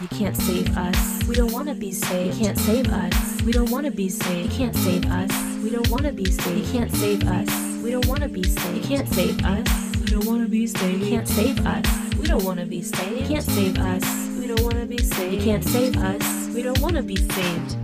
You can't save us. We don't wanna be saved. You can't save us. We don't wanna be saved. You can't save us. We don't wanna be saved. You can't save us. We don't wanna be saved. You can't save us. We don't wanna be saved. You can't save us. We don't wanna be saved. You can't save us. We don't wanna be saved. You can't save us. We don't wanna be saved.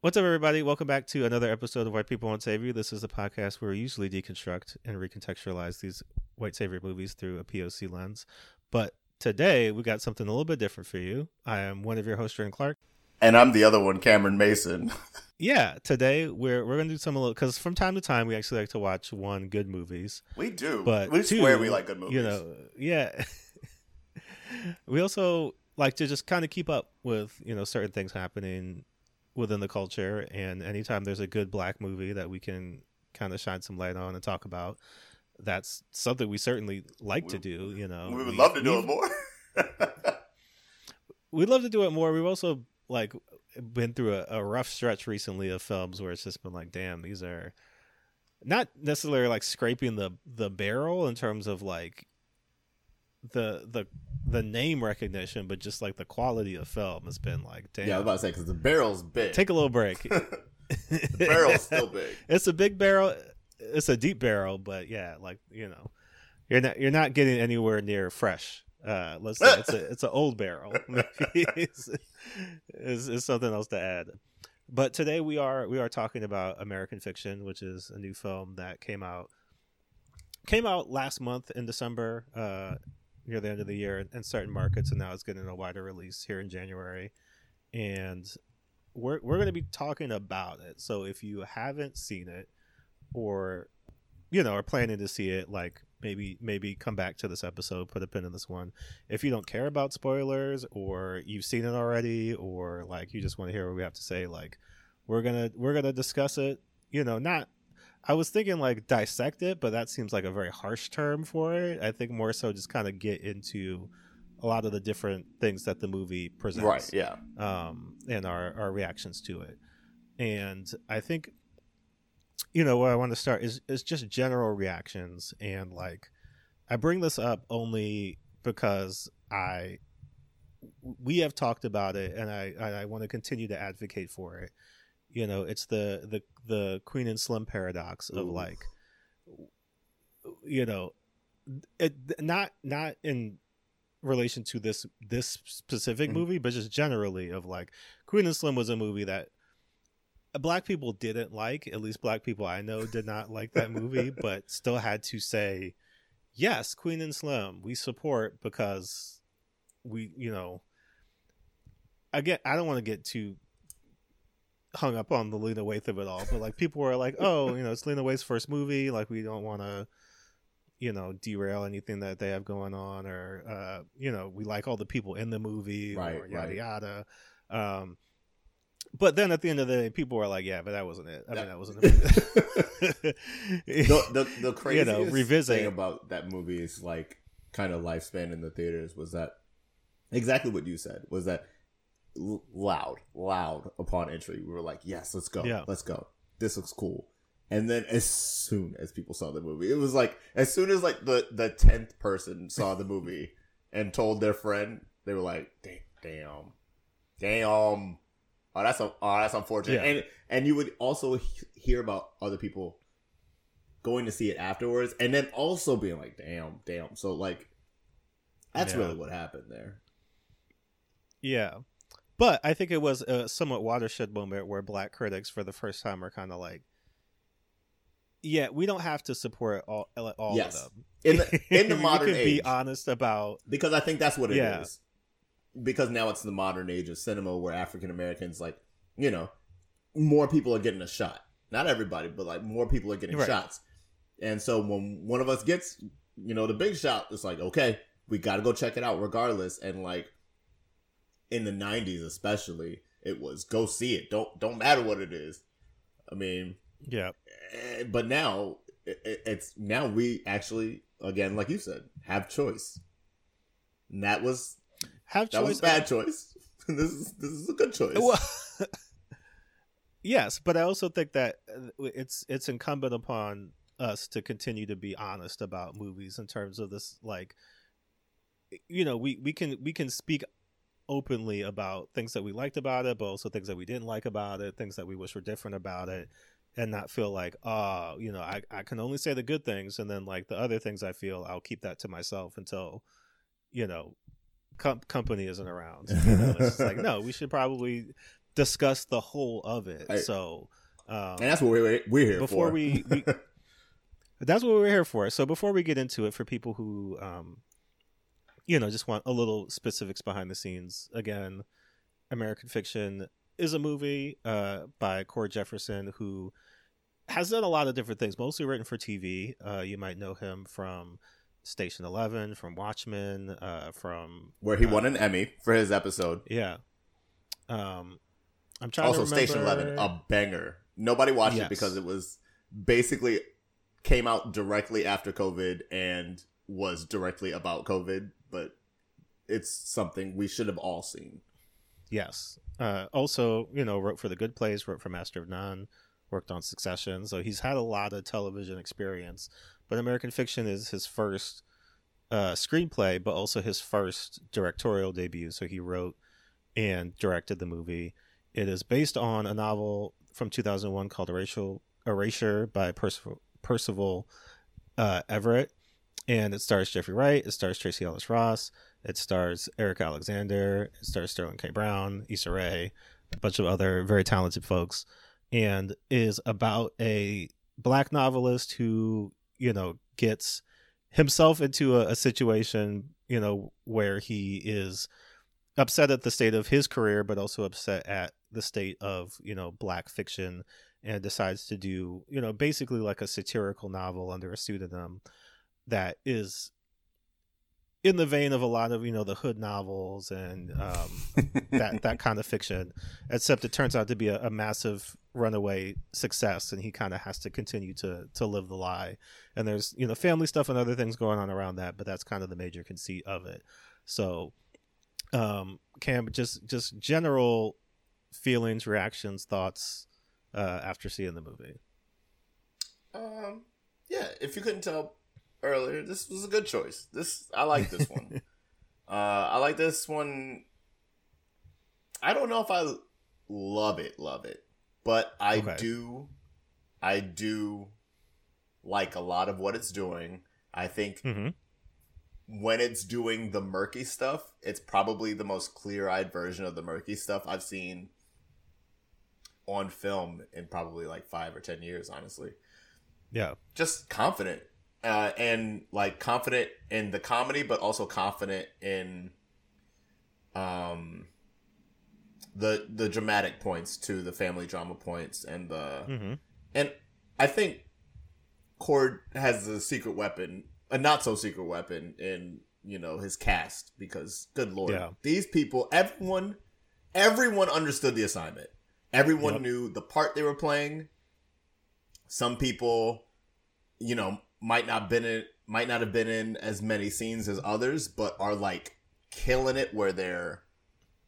What's up, everybody? Welcome back to another episode of White People Won't Save You. This is a podcast where we usually deconstruct and recontextualize these white savior movies through a POC lens. But today, we got something a little bit different for you. I am one of your hosts, Jordan Clark. And I'm the other one, Cameron Mason. yeah, today we're we're gonna do some a little because from time to time we actually like to watch one good movies. We do, but we two, swear we like good movies. You know, yeah. we also like to just kind of keep up with you know certain things happening within the culture, and anytime there's a good black movie that we can kind of shine some light on and talk about, that's something we certainly like we, to do. You know, we would we, love to do it more. we'd love to do it more. We've also like been through a, a rough stretch recently of films where it's just been like, damn, these are not necessarily like scraping the the barrel in terms of like the the the name recognition, but just like the quality of film has been like, damn. Yeah, I was about to say because the barrel's big. Take a little break. the barrel's still big. It's a big barrel. It's a deep barrel, but yeah, like you know, you're not you're not getting anywhere near fresh. Uh, let's say it's a it's an old barrel. it's, it's, it's something else to add. But today we are we are talking about American Fiction, which is a new film that came out came out last month in December, uh, near the end of the year in certain markets, and now it's getting a wider release here in January. And we're we're going to be talking about it. So if you haven't seen it, or you know are planning to see it, like maybe maybe come back to this episode, put a pin in this one. If you don't care about spoilers or you've seen it already or like you just want to hear what we have to say, like we're gonna we're gonna discuss it. You know, not I was thinking like dissect it, but that seems like a very harsh term for it. I think more so just kind of get into a lot of the different things that the movie presents. Right, yeah. Um, and our, our reactions to it. And I think you know where I want to start is is just general reactions and like I bring this up only because I we have talked about it and I I want to continue to advocate for it. You know, it's the the the Queen and Slim paradox of Ooh. like you know it not not in relation to this this specific mm-hmm. movie but just generally of like Queen and Slim was a movie that black people didn't like at least black people i know did not like that movie but still had to say yes queen and slim we support because we you know again i don't want to get too hung up on the lena waithe of it all but like people were like oh you know it's lena waithe's first movie like we don't want to you know derail anything that they have going on or uh you know we like all the people in the movie right, or yada right. yada um but then at the end of the day, people were like, "Yeah, but that wasn't it. I mean, that wasn't it." the, the the craziest you know, revisit. thing about that movie is like kind of lifespan in the theaters was that exactly what you said was that loud, loud upon entry. We were like, "Yes, let's go. Yeah. Let's go. This looks cool." And then as soon as people saw the movie, it was like as soon as like the the tenth person saw the movie and told their friend, they were like, "Damn, damn." Oh, that's a, oh, that's unfortunate. Yeah. And and you would also hear about other people going to see it afterwards, and then also being like, "Damn, damn." So like, that's yeah. really what happened there. Yeah, but I think it was a somewhat watershed moment where black critics, for the first time, are kind of like, "Yeah, we don't have to support all all yes. of them." In the in the modern age, be honest about because I think that's what it yeah. is because now it's the modern age of cinema where African Americans, like, you know, more people are getting a shot. Not everybody, but like more people are getting right. shots. And so when one of us gets, you know, the big shot, it's like, okay, we got to go check it out regardless. And like in the 90s, especially, it was go see it. Don't, don't matter what it is. I mean, yeah. Eh, but now it's now we actually, again, like you said, have choice. And that was have that was a bad choice. this is this is a good choice. Well, yes, but I also think that uh, it's it's incumbent upon us to continue to be honest about movies in terms of this like you know we we can we can speak openly about things that we liked about it, but also things that we didn't like about it, things that we wish were different about it, and not feel like, oh, you know, I, I can only say the good things, and then like the other things I feel, I'll keep that to myself until, you know, com- company isn't around. You know, it's like, no, we should probably discuss the whole of it. I- so, um, and that's what we're, we're here before for. we, we that's what we're here for so before we get into it for people who um you know just want a little specifics behind the scenes again american fiction is a movie uh by cord jefferson who has done a lot of different things mostly written for tv uh you might know him from station 11 from watchmen uh from where he uh, won an Emmy for his episode. yeah um i'm trying Also, to remember... Station Eleven, a banger. Nobody watched Yes. it because it was basically came out directly after COVID and was directly about COVID, but it's something we should have all seen. Yes. Uh, also, you know, wrote for The Good Place, wrote for Master of None, worked on Succession. So he's had a lot of television experience. But American Fiction is his first uh, screenplay, but also his first directorial debut. So he wrote and directed the movie. It is based on a novel from 2001 called Erasure, Erasure by Percival, Percival uh, Everett. And it stars Jeffrey Wright. It stars Tracee Ellis Ross. It stars Erika Alexander. It stars Sterling K. Brown, Issa Rae, a bunch of other very talented folks, and is about a black novelist who, you know, gets himself into a, a situation, you know, where he is upset at the state of his career, but also upset at the state of, you know, black fiction and decides to do, you know, basically like a satirical novel under a pseudonym that is in the vein of a lot of you know the hood novels and um, that that kind of fiction except it turns out to be a, a massive runaway success and he kind of has to continue to to live the lie and there's you know family stuff and other things going on around that but that's kind of the major conceit of it so um cam just just general feelings reactions thoughts uh after seeing the movie Um, yeah, if you couldn't tell earlier, this was a good choice. This I like this one. uh, I like this one. I don't know if I love it, love it, but I Okay. do. I do like a lot of what it's doing. I think mm-hmm. when it's doing the murky stuff, it's probably the most clear-eyed version of the murky stuff I've seen on film in probably like five or ten years, honestly yeah just confident uh, and like confident in the comedy but also confident in um the the dramatic points to the family drama points and the mm-hmm. and i think cord has a secret weapon a not so secret weapon in you know his cast because good lord Yeah. these people everyone everyone understood the assignment everyone Yep. knew the part they were playing some people you know might not been in might not have been in as many scenes as others but are like killing it where they're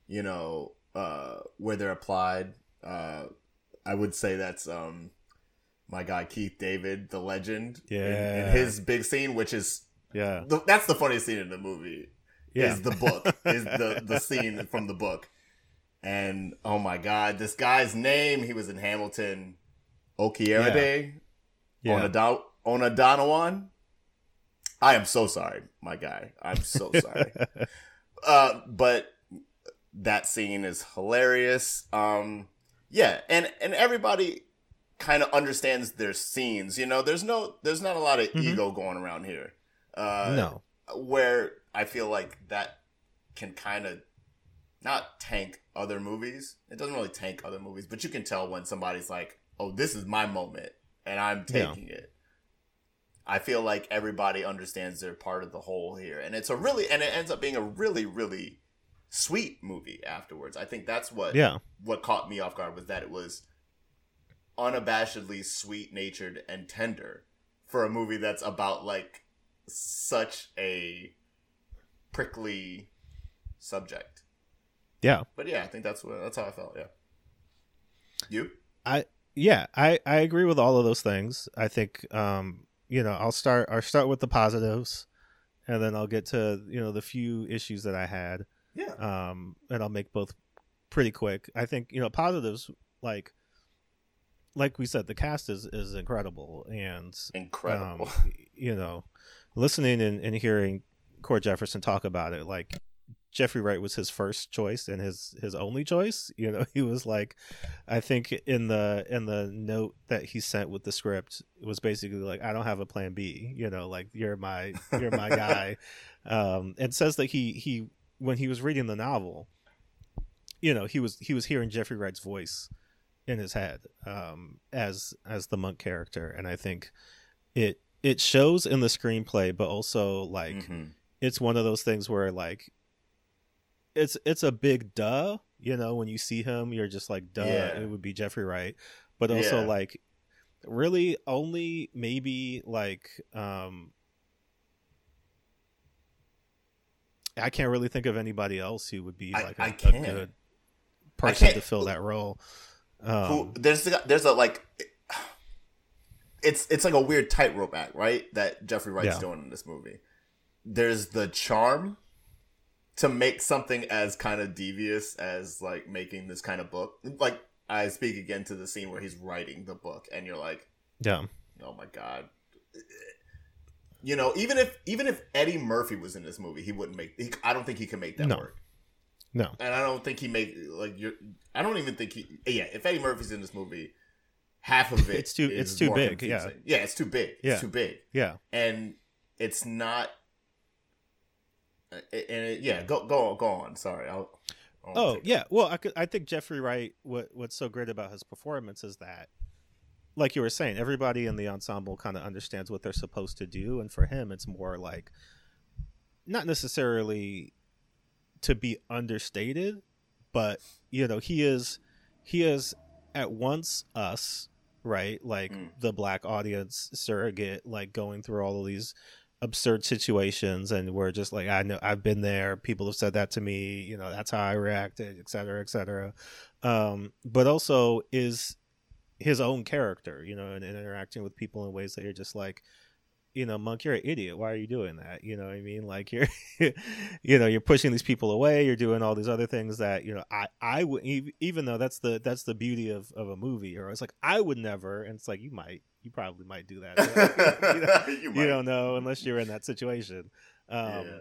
you know uh where they're applied. Uh i would say that's um my guy keith david the legend Yeah. his big scene which is yeah. the, that's the funniest scene in the movie yeah. is the book is the the scene from the book. And oh my god this guy's name he was in hamilton okierade yeah. Onada- onadanawan? I am so sorry my guy. I'm so sorry. Uh but that scene is hilarious um yeah and and everybody kind of understands their scenes you know there's no there's not a lot of Mhm. ego going around here uh no where I feel like that can kind of not tank other movies. It doesn't really tank other movies, but you can tell when somebody's like, "Oh, this is my moment and I'm Yeah. taking it." I feel like everybody understands they're part of the whole here, and it's a really and it ends up being a really really sweet movie afterwards. I think that's what yeah what caught me off guard was that it was unabashedly sweet natured and tender for a movie that's about like such a prickly subject. yeah But yeah, I think that's what that's how I felt. Yeah. You? I yeah i i agree with all of those things i think um you know i'll start i'll start with the positives and then i'll get to you know the few issues that i had Yeah. Um, and I'll make both pretty quick. I think you know positives like like we said, the cast is is incredible and Incredible. um, you know, listening and, and hearing Cord Jefferson talk about it, like Jeffrey Wright was his first choice and his his only choice. You know, he was like, I think in the in the note that he sent with the script it was basically like, I don't have a plan B. You know, like you're my you're my guy. Um, and says that he he when he was reading the novel, you know, he was he was hearing Jeffrey Wright's voice in his head um, as as the monk character, and I think it it shows in the screenplay, but also like Mhm. it's one of those things where like it's it's a big duh you know when you see him you're just like duh Yeah. it would be jeffrey wright but also Yeah. like really only maybe like um i can't really think of anybody else who would be like a I a good person to fill that role um, Who, there's there's a like it's it's like a weird tightrope act, right? That Jeffrey Wright's Yeah. doing in this movie. There's the charm to make something as kind of devious as like making this kind of book. Like I speak again to the scene where he's writing the book, and you're like, yeah oh my god. You know, even if even if Eddie Murphy was in this movie, he wouldn't make. He, I don't think he could make that No. work. no and I don't think he make like you. I don't even think he. Yeah, if Eddie Murphy's in this movie, half of it It's too- is it's too big, yeah. confusing. yeah, it's too big. Yeah. It's too big, yeah and it's not. And it, yeah, go go go on. Sorry, I'll. I'll Oh take it. yeah, well, I, could, I think Jeffrey Wright. What what's so great about his performance is that, like you were saying, everybody in the ensemble kind of understands what they're supposed to do, and for him, it's more like, not necessarily to be understated, but you know, he is he is at once us, right? Like Mm. the black audience surrogate, like going through all of these absurd situations and we're just like i know i've been there people have said that to me you know that's how i reacted et cetera et cetera um but also is his own character you know and, and interacting with people in ways that you're just like you know monk you're an idiot. Why are you doing that? You know what i mean? Like you're you know you're pushing these people away. You're doing all these other things that you know i i would even though that's the that's the beauty of of a movie or it's like i would never and it's like you might you probably might do that you, know, you, you don't know unless you're in that situation. Um Yeah.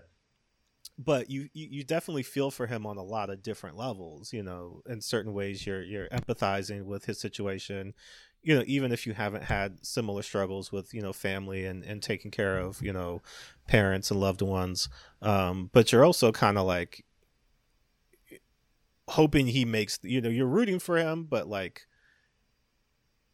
But you, you you definitely feel for him on a lot of different levels you know in certain ways you're you're empathizing with his situation you know even if you haven't had similar struggles with you know family and and taking care of you know parents and loved ones um but you're also kind of like hoping he makes you know you're rooting for him but like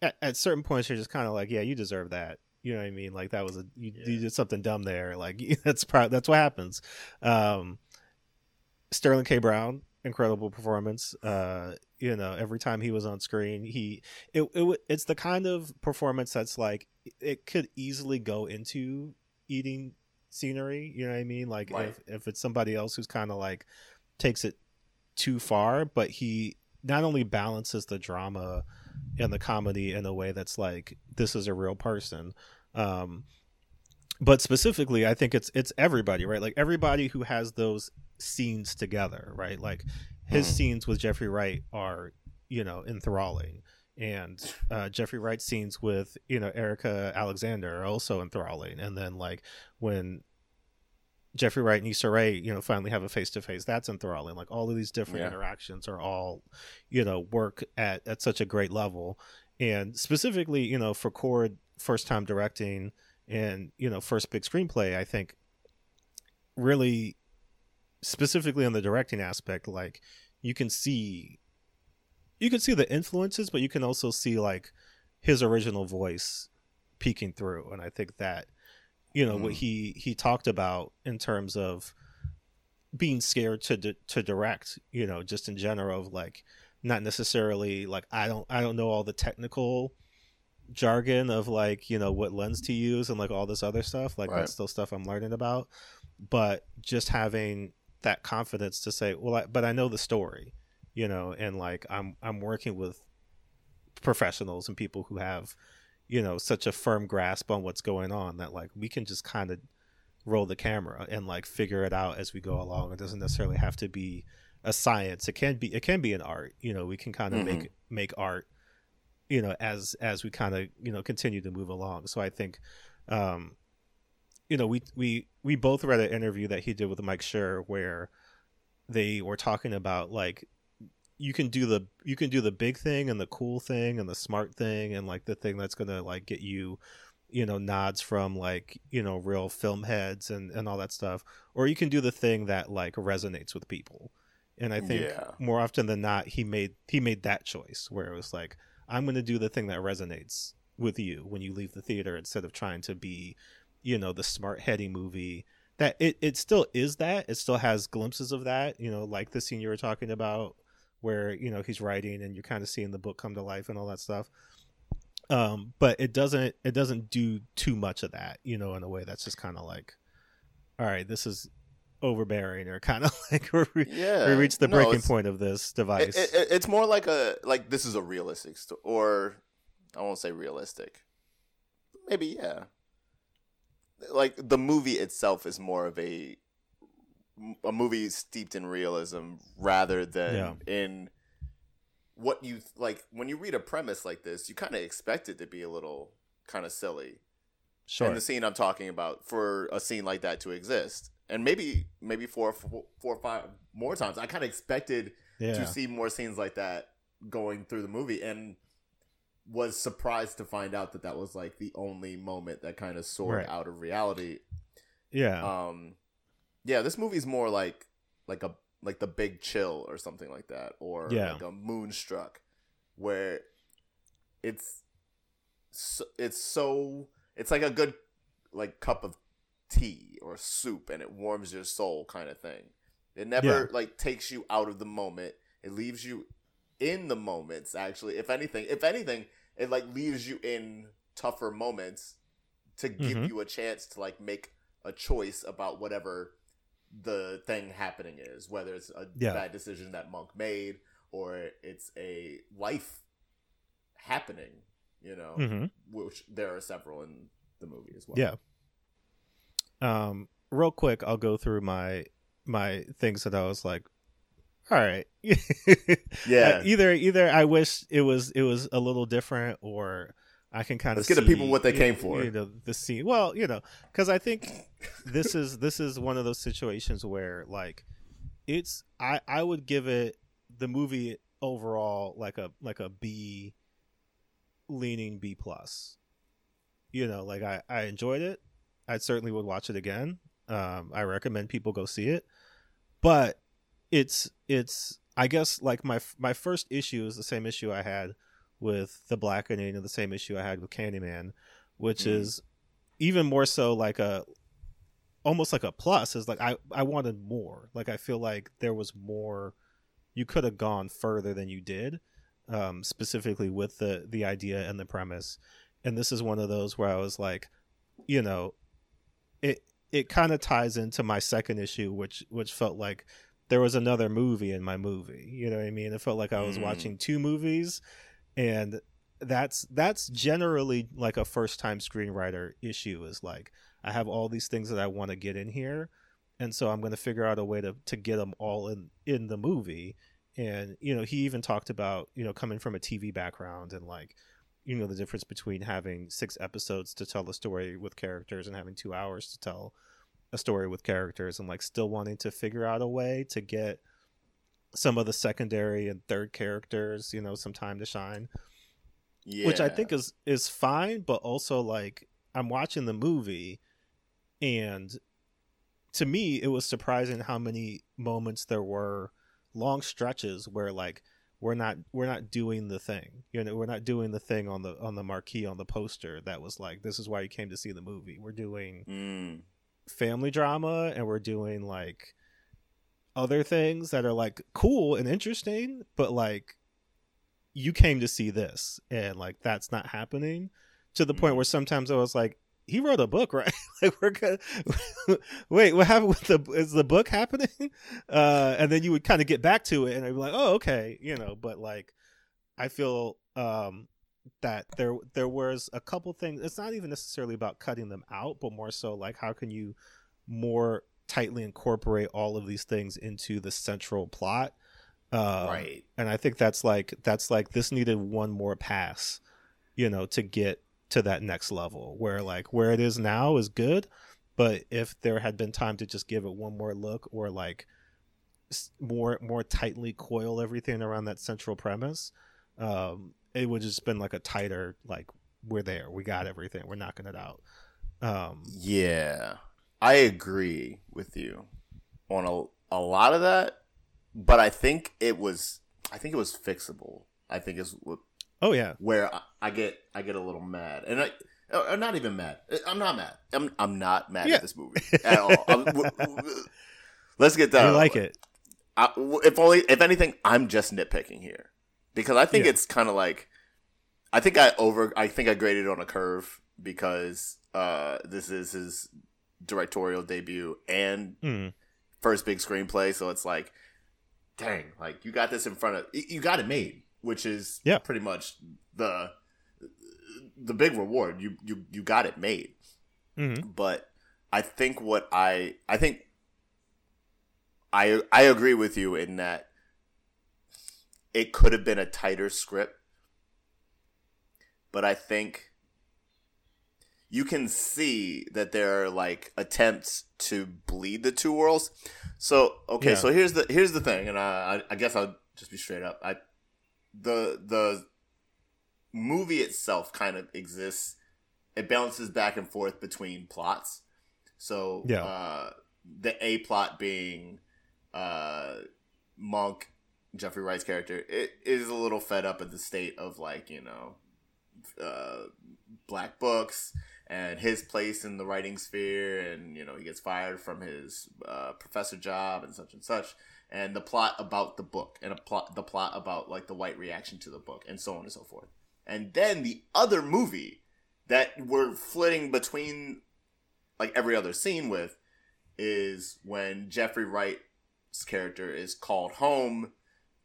at, at certain points you're just kind of like yeah you deserve that you know what i mean? Like that was a you, you did something dumb there like that's pro- that's what happens. Um sterling k. Brown incredible performance. Uh you know every time he was on screen he it, it it's the kind of performance that's like it could easily go into eating scenery you know what i mean? Like Right. if, if it's somebody else who's kind of like takes it too far but he not only balances the drama and the comedy in a way that's like this is a real person. Um but specifically i think it's it's everybody right? Like everybody who has those scenes together right? Like his Mhm. scenes with jeffrey wright are you know enthralling. And uh, jeffrey wright's scenes with you know erika alexander are also enthralling. And then like when Jeffrey Wright and Issa Rae, you know, finally have a face to face. That's enthralling. Like all of these different Yeah. interactions are all, you know, work at at such a great level. And specifically, you know, for Cord, first time directing and you know, first big screenplay, I think really specifically on the directing aspect, like you can see you can see the influences, but you can also see like his original voice peeking through. And I think that you know what Mm. he he talked about in terms of being scared to di- to direct you know just in general of like not necessarily like i don't i don't know all the technical jargon of like you know what lens to use and like all this other stuff like Right. that's still stuff i'm learning about but just having that confidence to say well I, but i know the story you know and like i'm i'm working with professionals and people who have you know such a firm grasp on what's going on that like we can just kind of roll the camera and like figure it out as we go along. It doesn't necessarily have to be a science. It can be it can be an art. You know, we can kind of Mhm. make make art you know as as we kind of you know continue to move along so i think um you know we we we both read an interview that he did with mike Schur where they were talking about like you can do the you can do the big thing and the cool thing and the smart thing and like the thing that's gonna like get you you know nods from like you know real film heads and and all that stuff. Or you can do the thing that like resonates with people. And i think Yeah. more often than not he made he made that choice where it was like i'm going to do the thing that resonates with you when you leave the theater instead of trying to be you know the smart heady movie. That it, it still is that. It still has glimpses of that you know like the scene you were talking about where you know he's writing and you're kind of seeing the book come to life and all that stuff um but it doesn't it doesn't do too much of that you know in a way that's just kind of like all right this is overbearing or kind of like we Yeah, we reached the no, breaking point of this device It, it, it's more like a like this is a realistic story, or I won't say realistic. Maybe yeah. Like the movie itself is more of a a movie steeped in realism rather than Yeah. in what you like when you read a premise like this. You kind of expect it to be a little kind of silly. sure And the scene I'm talking about for a scene like that to exist, and maybe maybe four, four, four or five more times. I kind of expected yeah to see more scenes like that going through the movie and was surprised to find out that that was like the only moment that kind of soared Right. out of reality yeah um yeah this movie's more like like a like the big chill or something like that or Yeah. like a moonstruck where it's so, it's so it's like a good like cup of tea or soup and it warms your soul kind of thing it never Yeah. like takes you out of the moment it leaves you in the moments actually if anything if anything it like leaves you in tougher moments to give Mhm. you a chance to like make a choice about whatever the thing happening is whether it's a Yeah. bad decision that monk made or it's a life happening you know hmm which there are several in the movie as well Yeah. Um, real quick, I'll go through my my things that I was like, all right, Yeah. Either either I wish it was it was a little different, or I can kind of Let's get the people what they came for. You know, the scene. Well, you know, because I think this is this is one of those situations where like it's I I would give it the movie overall like a like a B leaning B plus. You know, like I I enjoyed it. I certainly would watch it again. Um, I recommend people go see it, but it's it's I guess like my my first issue is the same issue I had with the blackening and the same issue I had with Candyman, which Mhm. is even more so like a almost like a plus is like I I wanted more. Like I feel like there was more you could have gone further than you did um specifically with the the idea and the premise. And this is one of those where I was like, you know, it it kind of ties into my second issue which which felt like there was another movie in my movie. You know what I mean? It felt like I was Mm. watching two movies and that's that's generally like a first time screenwriter issue is like I have all these things that I want to get in here and so I'm going to figure out a way to to get them all in in the movie. And you know he even talked about you know coming from a TV background and like you know the difference between having six episodes to tell a story with characters and having 2 hours to tell a story with characters and like still wanting to figure out a way to get some of the secondary and third characters, you know, some time to shine, yeah. which I think is is fine, but also like I'm watching the movie and to me it was surprising how many moments there were long stretches where like we're not we're not doing the thing. You know, we're not doing the thing on the on the marquee on the poster that was like this is why you came to see the movie. We're doing Mm. family drama and we're doing like other things that are like cool and interesting but like you came to see this and like that's not happening to the point Mhm. where sometimes i was like he wrote a book right like we're gonna wait what happened with the is the book happening uh and then you would kind of get back to it and i'd be like oh okay you know but like i feel um that there there was a couple things it's not even necessarily about cutting them out but more so like how can you more tightly incorporate all of these things into the central plot. Um, right. and I think that's like that's like this needed one more pass, you know, to get to that next level where like where it is now is good, but if there had been time to just give it one more look or like more more tightly coil everything around that central premise, um, it would just been like a tighter like we're there, we got everything, we're knocking it out. Um, Yeah, I agree with you on a, a lot of that, but I think it was I think it was fixable. I think is what oh yeah, where I, I get I get a little mad, and I I'm not even mad. I'm not mad. I'm I'm not mad Yeah. at this movie at all. W- w- let's get I that. like it. I, if only if anything, I'm just nitpicking here because I think Yeah. it's kind of like I think I over I think I graded on a curve because uh, this is his directorial debut and Mm. first big screenplay, so it's like, dang, like you got this in front of you got it made, which is Yeah. pretty much the the big reward. You you you got it made Mhm. but I think what I I think I I agree with you in that it could have been a tighter script, but I think you can see that there are like attempts to bleed the two worlds. So okay, Yeah. so here's the here's the thing, and I I- guess I'll just be straight up. I the the movie itself kind of exists it balances back and forth between plots. So Yeah. uh, the A plot being uh, Monk, Jeffrey Wright's character, it is a little fed up at the state of like you know uh, black books and his place in the writing sphere, and you know he gets fired from his uh, professor job and such and such. And the plot about the book, and a plot, the plot about like the white reaction to the book, and so on and so forth. And then the other movie that we're flitting between like every other scene with is when Jeffrey Wright's character is called home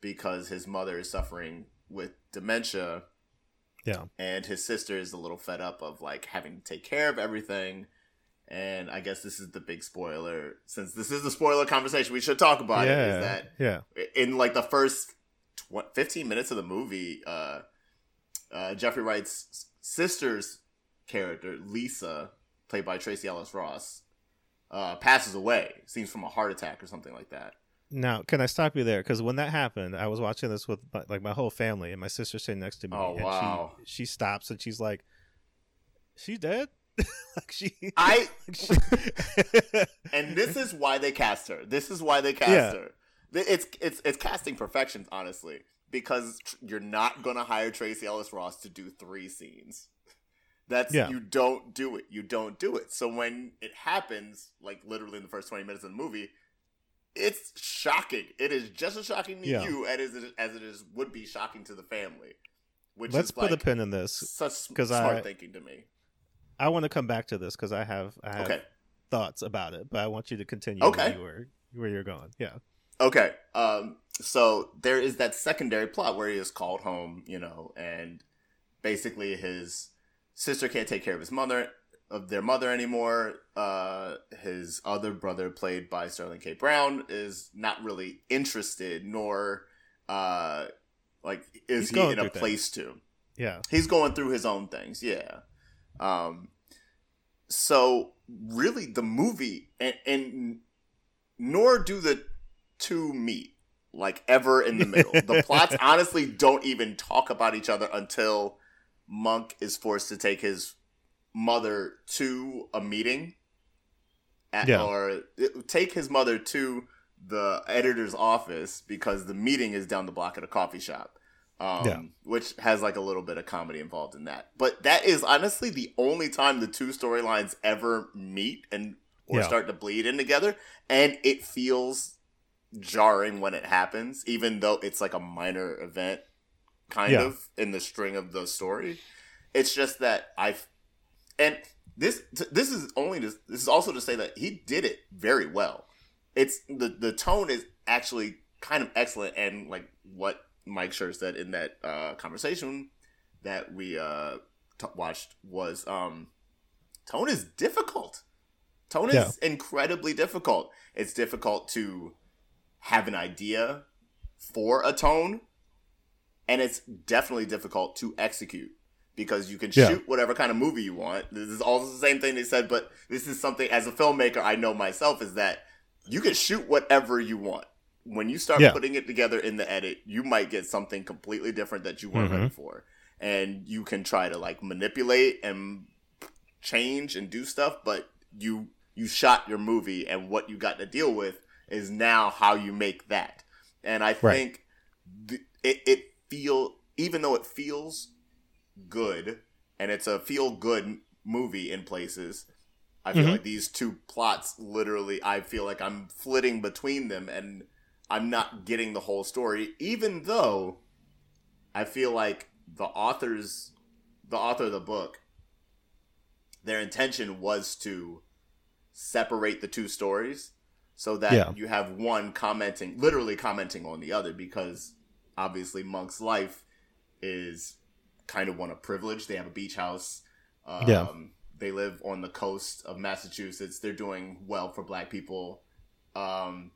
because his mother is suffering with dementia Yeah. and his sister is a little fed up of like having to take care of everything and I guess this is the big spoiler since this is the spoiler conversation we should talk about it yeah. is that yeah. in like the first tw- 15 minutes of the movie uh, uh, jeffrey wright's sister's character lisa played by tracee ellis ross uh, passes away seems from a heart attack or something like that Now, can I stop you there? Because when that happened, I was watching this with my, like my whole family, and my sister sitting next to me. Oh, and wow. She, she stops and she's like, "She dead?" like she. i she- and this is why they cast her this is why they cast Yeah. her it's it's it's casting perfection honestly because tr- you're not gonna hire tracee ellis ross to do three scenes That's Yeah. you don't do it. You don't do it. So when it happens, like literally in the first twenty minutes of the movie, it's shocking. It is just as shocking to Yeah. you as it, as it is would be shocking to the family. Which Let's put like a pin in this. because I- thinking to me. I want to come back to this because I have I have Okay. thoughts about it, but I want you to continue Okay. where you were where you're going. Yeah. Okay. Um, so there is that secondary plot where he is called home, you know, and basically his sister can't take care of his mother of their mother anymore. Uh, his other brother, played by Sterling K. Brown, is not really interested, nor uh, like is He's he in a through things. place to. Yeah. He's going through his own things, yeah. Um, so really, the movie and, and nor do the two meet like ever in the middle. the plots honestly don't even talk about each other until Monk is forced to take his mother to a meeting, at, Yeah. or take his mother to the editor's office because the meeting is down the block at a coffee shop um, Yeah. which has like a little bit of comedy involved in that. But that is honestly the only time the two storylines ever meet and or Yeah. start to bleed in together, and it feels jarring when it happens, even though it's like a minor event, kind Yeah. of in the string of the story. It's just that I've and this this is only to, this is also to say that he did it very well. It's the the tone is actually kind of excellent, and like what Mike Schur said in that uh, conversation that we uh, t- watched was um, tone is difficult. Tone is Yeah. incredibly difficult. It's difficult to have an idea for a tone, and it's definitely difficult to execute because you can Yeah. shoot whatever kind of movie you want. This is also the same thing they said, but this is something as a filmmaker I know myself is that you can shoot whatever you want. When you start Yeah. putting it together in the edit, you might get something completely different that you weren't Mhm. ready for. And you can try to like manipulate and change and do stuff, but you you shot your movie and what you got to deal with is now how you make that. And I Right. think th- it it feel even though it feels good and it's a feel good movie in places, I feel Mhm. like these two plots literally I feel like I'm flitting between them and I'm not getting the whole story even though I feel like the authors the author of the book their intention was to separate the two stories so that Yeah. you have one commenting literally commenting on the other because obviously monk's life is kind of want a privilege. They have a beach house. Um, Yeah. they live on the coast of massachusetts. They're doing well for black people. Um,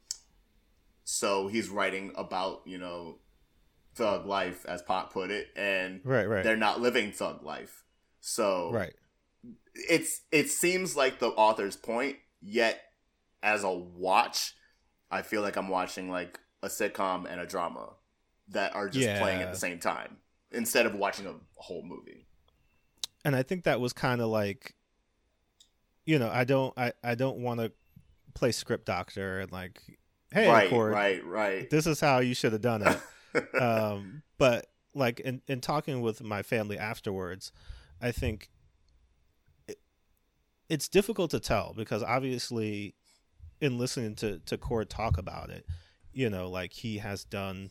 so he's writing about you know thug life as Pop put it and Right, right, they're not living thug life. So right. it's it seems like the author's point yet as a watch i feel like i'm watching like a sitcom and a drama that are just playing at the same time instead of watching a whole movie and I think that was kind of like, you know, I don't, I, I don't want to play script doctor and like, hey, right Cord, right right this is how you should have done it. um, but like in, in talking with my family afterwards, I think it, it's difficult to tell because obviously, in listening to to Cord talk about it, you know, like he has done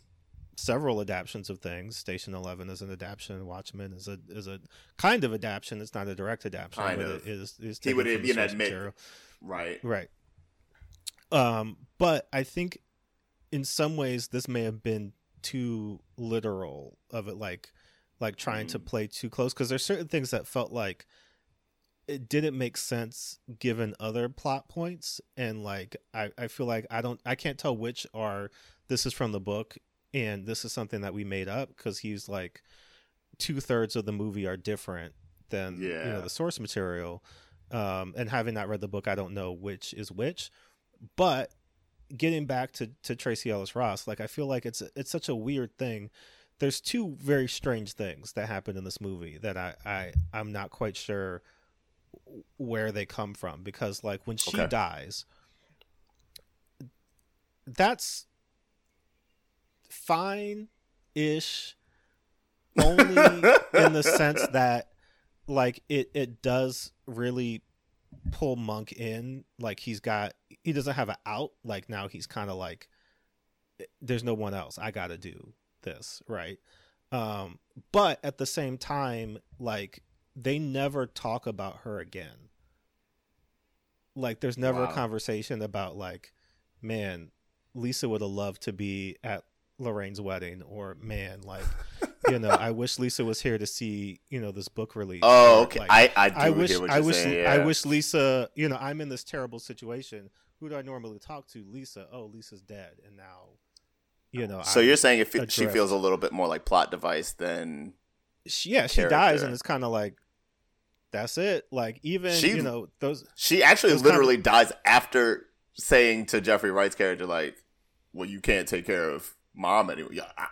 several adaptations of things. Station Eleven is an adaptation. Watchmen is a is a kind of adaptation. It's not a direct adaptation, Kind of. it is. is He would even admit- material. right Right. Um, but I think in some ways this may have been too literal of it, like like trying to Mm. play too close because there's certain things that felt like it didn't make sense given other plot points and like I, I feel like I don't I can't tell which are this is from the book and this is something that we made up because he's like two thirds of the movie are different than you know the source material um, and having not read the book, I don't know which is which. But getting back to to Tracee Ellis Ross, like I feel like it's it's such a weird thing. There's two very strange things that happen in this movie that I I I'm not quite sure where they come from because like when she Okay. dies, that's fine ish only in the sense that like it it does really pull monk in. Like he's got he doesn't have an out. Like now he's kind of like there's no one else. I gotta do this right? Um but at the same time like they never talk about her again. Like there's never Wow. a conversation about like man lisa would have loved to be at lorraine's wedding or man like you know i wish lisa was here to see you know this book release oh okay like, i i do I wish I wish saying, I wish Lisa, you know, I'm in this terrible situation. Who do I normally talk to? Lisa. Oh, Lisa's dead and now you know. so I'm- you're saying it fe- she feels a little bit more like plot device than she, yeah, she dies and it's kind of like that's it. Like even She- you know those She actually Those literally dies after saying to Jeffrey Wright's character, like, "Well, you can't take care of mom I-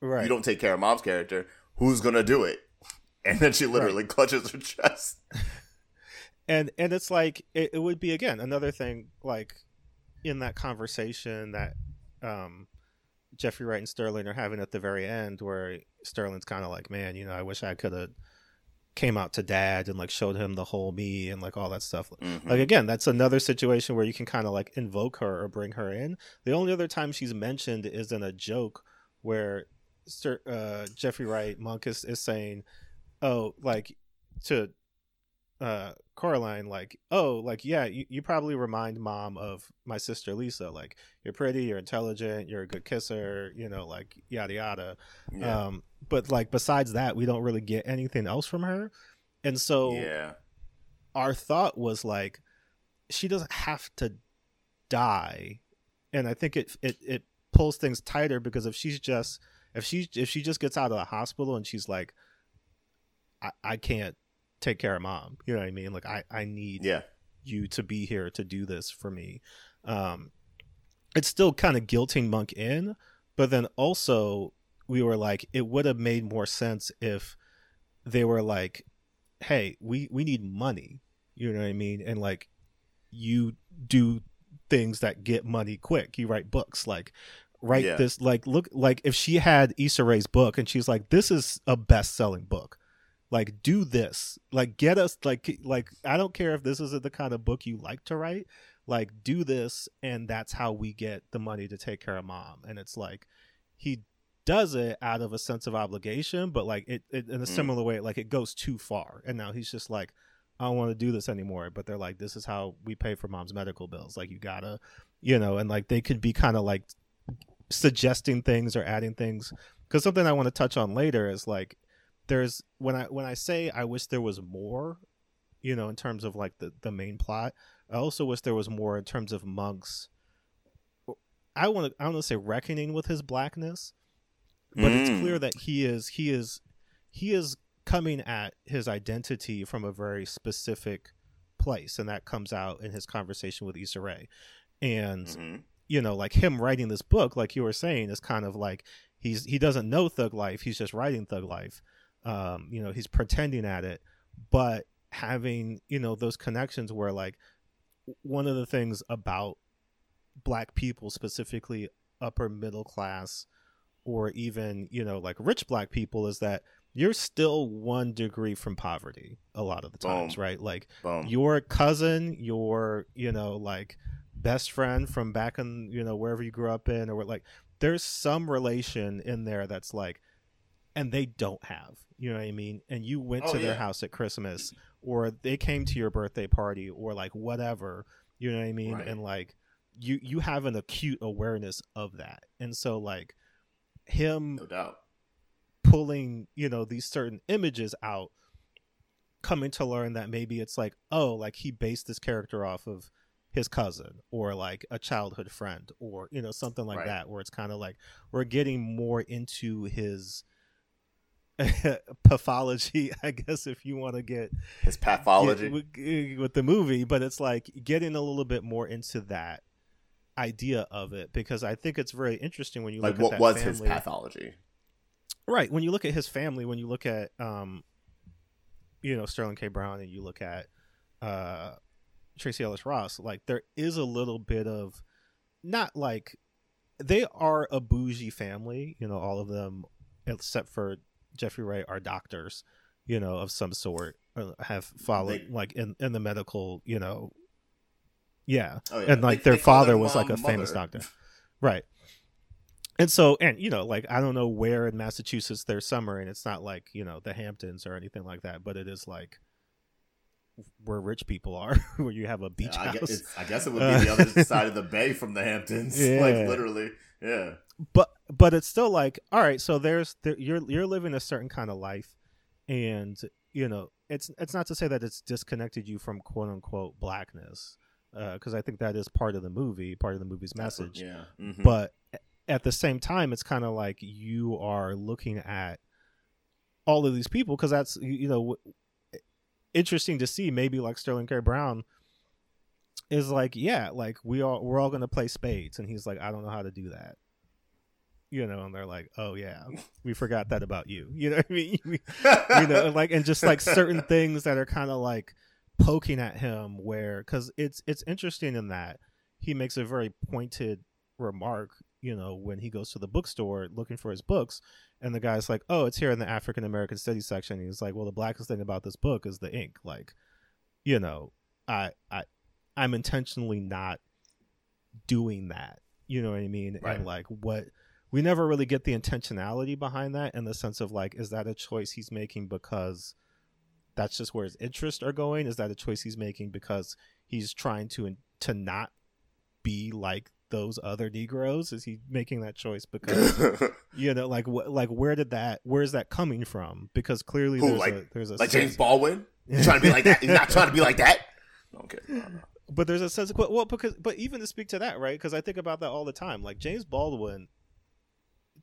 right. You don't take care of mom's character. Who's gonna do it?" And then she literally clutches her chest. and and it's like it, it would be again another thing like in that conversation that um jeffrey wright and sterling are having at the very end where sterling's kind of like man you know i wish i could have came out to dad and like showed him the whole me and like all that stuff Mhm. like again that's another situation where you can kind of like invoke her or bring her in the only other time she's mentioned is in a joke where Sir, uh, jeffrey wright monk is, is saying oh like to uh coraline like oh like yeah you, you probably remind mom of my sister lisa like you're pretty you're intelligent you're a good kisser you know like yada yada. Yeah, um but like besides that we don't really get anything else from her. And so yeah, our thought was like she doesn't have to die. And i think it it it pulls things tighter because if she's just if she if she just gets out of the hospital and she's like i i can't take care of mom. You know what i mean? Like i i need Yeah. you to be here to do this for me. Um it's still kind of guilting monk in but then also we were like it would have made more sense if they were like hey we we need money you know what i mean? And like you do things that get money quick. You write books like write Yeah. this like look like if she had Issa Rae's book and she's like this is a best-selling book like do this. Like get us like like i don't care if this isn't the kind of book you like to write like do this and that's how we get the money to take care of mom. And it's like he does it out of a sense of obligation but like it, it in a Mm. similar way like it goes too far. And now he's just like i don't want to do this anymore. But they're like this is how we pay for mom's medical bills. Like you gotta you know and like they could be kind of like suggesting things or adding things. Because something i want to touch on later is like there's when i when i say i wish there was more you know in terms of like the the main plot i also wish there was more in terms of monks i want to i want to say reckoning with his blackness but it's Mm. clear that he is he is he is coming at his identity from a very specific place and that comes out in his conversation with Issa Rae and Mhm. you know like him writing this book like you were saying is kind of like he's he doesn't know thug life he's just writing thug life um you know he's pretending at it but having you know those connections where like one of the things about black people specifically upper middle class or even you know like rich black people is that you're still one degree from poverty a lot of the times Boom. right like Boom. your cousin, your you know like best friend from back in you know wherever you grew up in, or like there's some relation in there that's like, and they don't have, you know what I mean? And you went Oh, to their house at Christmas, or they came to your birthday party, or like whatever, you know what I mean? Right. And like you you have an acute awareness of that, and so like him No doubt. pulling you know these certain images out coming to learn that maybe it's like oh like he based this character off of his cousin or like a childhood friend or you know something like Right. that where it's kind of like we're getting more into his pathology i guess if you want to get His pathology. get with, with the movie but it's like getting a little bit more into that idea of it because i think it's very interesting when you Like, look at what was his pathology? right when you look at his family when you look at um you know sterling k brown and you look at uh tracee ellis ross like there is a little bit of not like they are a bougie family you know all of them except for jeffrey wright are doctors you know of some sort uh, have followed They- like in in the medical you know yeah Oh, yeah. and like They- their they father their was like a mom famous doctor right and so and you know like i don't know where in massachusetts there's summer and it's not like you know the hamptons or anything like that but it is like where rich people are where you have a beach Yeah, I, house guess, I guess it would be the other side of the bay from the Hamptons. Yeah. Like literally. Yeah. But but it's still like all right so there's there, you're you're living a certain kind of life and you know it's it's not to say that it's disconnected you from quote unquote blackness because i think that is part of the movie part of the movie's message Yeah. Mhm. but at the same time it's kind of like you are looking at all of these people because that's you know w- interesting to see maybe like sterling k brown is like yeah like we all we're all gonna play spades and he's like i don't know how to do that you know and they're like oh yeah we forgot that about you. You know what i mean? You know like and just like certain things that are kind of like poking at him where because it's it's interesting in that he makes a very pointed remark you know when he goes to the bookstore looking for his books and the guy's like oh it's here in the african american studies section. And he's like well the blackest thing about this book is the ink. Like you know i i i'm intentionally not doing that. You know what i mean? Right. and like what we never really get the intentionality behind that in the sense of like is that a choice he's making because that's just where his interests are going is that a choice he's making because he's trying to to not be like those other negroes is he making that choice because you know like wh- like where did that where's that coming from because clearly Who, there's like- a there's a like sense- James Baldwin? He's trying to be like that. He's not trying to be like that. No, no. but there's a sense of well because but even to speak to that right because i think about that all the time like james baldwin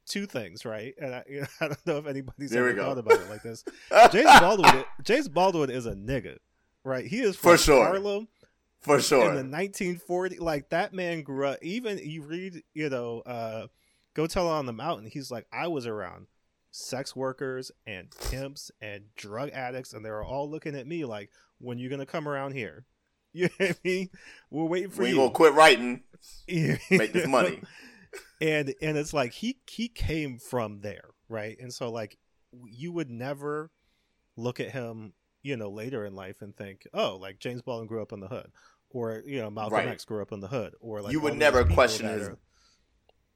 two things right and i, you know, I don't know if anybody's There ever thought about it like this james baldwin james baldwin is a nigga right he is For sure. harlem For sure. in the 1940 like that man grew up even you read you know uh go tell on the mountain he's like i was around sex workers and pimps and drug addicts and they were all looking at me like when you gonna come around here you know what i mean we're waiting for you. we you gonna quit writing, make this money. And and it's like he he came from there right and so like you would never look at him you know later in life and think oh like james baldwin grew up in the hood or you know malcolm Right. x grew up in the hood or like you would never question his. are-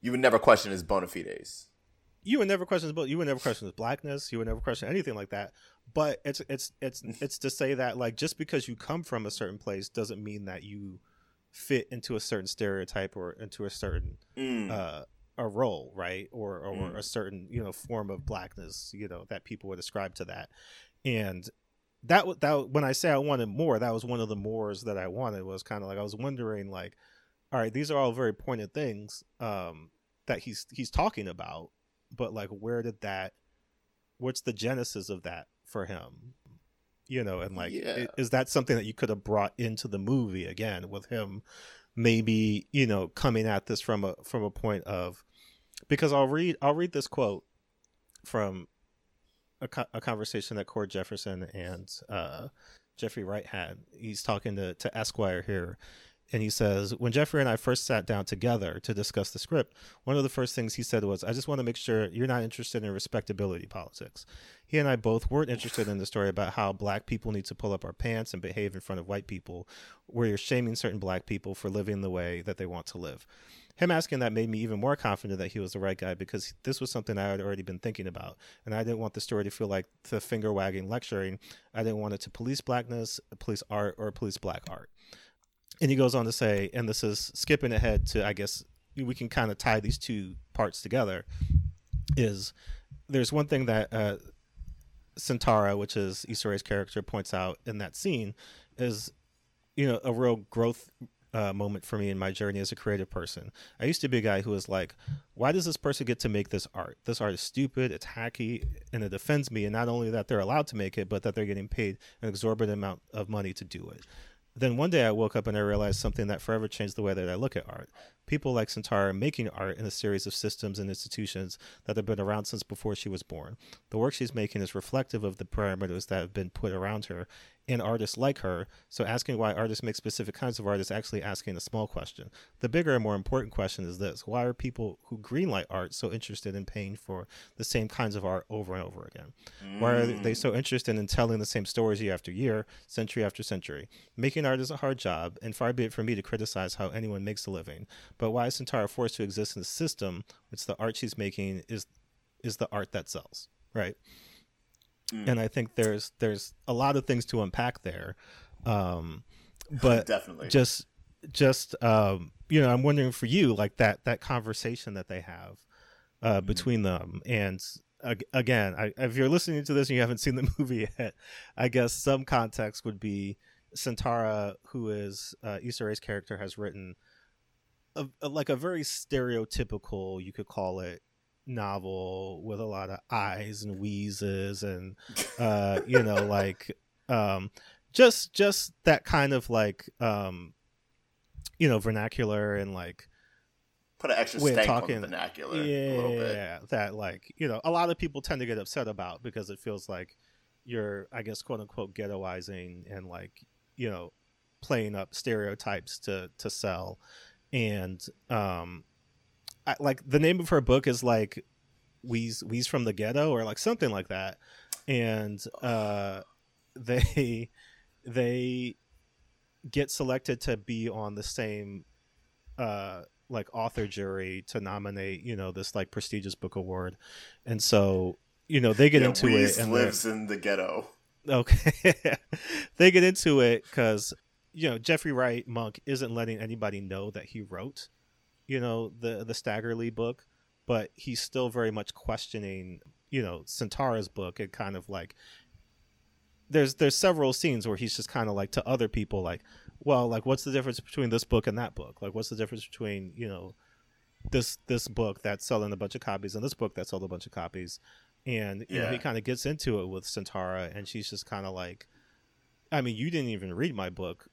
You would never question his bona fides. you would never question his you would never question his blackness you would never question anything like that but it's it's it's mm. it's to say that like just because you come from a certain place doesn't mean that you fit into a certain stereotype or into a certain Mm. uh, a role, right, or or Mm. a certain you know form of blackness, you know that people would ascribe to that, and that that when I say I wanted more, that was one of the mores that I wanted was kind of like I was wondering like, all right, these are all very pointed things um, that he's he's talking about, but like where did that, what's the genesis of that for him? You know, and like, Yeah. is that something that you could have brought into the movie again with him maybe you know coming at this from a from a point of because I'll read I'll read this quote from a, co- a conversation that Cord Jefferson and uh, Jeffrey Wright had. He's talking to, to Esquire here, and he says, When Jeffrey and I first sat down together to discuss the script, one of the first things he said was, I just want to make sure you're not interested in respectability politics. He and I both weren't interested in the story about how black people need to pull up our pants and behave in front of white people, where you're shaming certain black people for living the way that they want to live. Him asking that made me even more confident that he was the right guy because this was something I had already been thinking about. And I didn't want the story to feel like the finger wagging lecturing. I didn't want it to police blackness, police art, or police black art. And he goes on to say, and this is skipping ahead to, I guess, we can kind of tie these two parts together. Is there's one thing that uh, Sintara, which is Issa Rae's character, points out in that scene is, you know, a real growth uh, moment for me in my journey as a creative person. I used to be a guy who was like, why does this person get to make this art? This art is stupid, it's hacky, and it offends me. And not only that they're allowed to make it, but that they're getting paid an exorbitant amount of money to do it. Then one day I woke up and I realized something that forever changed the way that I look at art. People like Sintara are making art in a series of systems and institutions that have been around since before she was born. The work she's making is reflective of the parameters that have been put around her and artists like her. So asking why artists make specific kinds of art is actually asking a small question. The bigger and more important question is this why are people who greenlight art so interested in paying for the same kinds of art over and over again? Why are they so mm. interested in telling the same stories year after year, century after century? Making art is a hard job, and far be it for me to criticize how anyone makes a living. But why is Sintara forced to exist in a system which the art she's making is is the art that sells, right? And I think there's there's a lot of things to unpack there, um, but Definitely. just just um, you know, I'm wondering for you like that that conversation that they have uh, between them. And again I, if you're listening to this and you haven't seen the movie yet i guess some context would be Sintara, who is uh, Issa Rae's character, has written a, a- like a very stereotypical, you could call it, novel with a lot of eyes and wheezes and uh, you know, like um, just just that kind of like um, you know, vernacular and like Put an extra stank talking. on the vernacular a little bit. Yeah, that like you know a lot of people tend to get upset about because it feels like you're, I guess, quote unquote, ghettoizing and like you know playing up stereotypes to to sell, and um, I, like the name of her book is like We's We's from the ghetto or like something like that, and uh, they they get selected to be on the same uh like author jury to nominate you know this like prestigious book award. And so you know they get yeah, into Weez it and lives in the ghetto. okay. They get into it because you know jeffrey wright monk isn't letting anybody know that he wrote you know the the Stagg R. Leigh book but he's still very much questioning you know sintara's book and kind of like there's there's several scenes where he's just kind of like to other people like well, like what's the difference between this book and that book? Like what's the difference between you know this this book that's selling a bunch of copies and this book that sold a bunch of copies? And you know, he kind of gets into it with Sintara, and she's just kind of like, I mean, you didn't even read my book,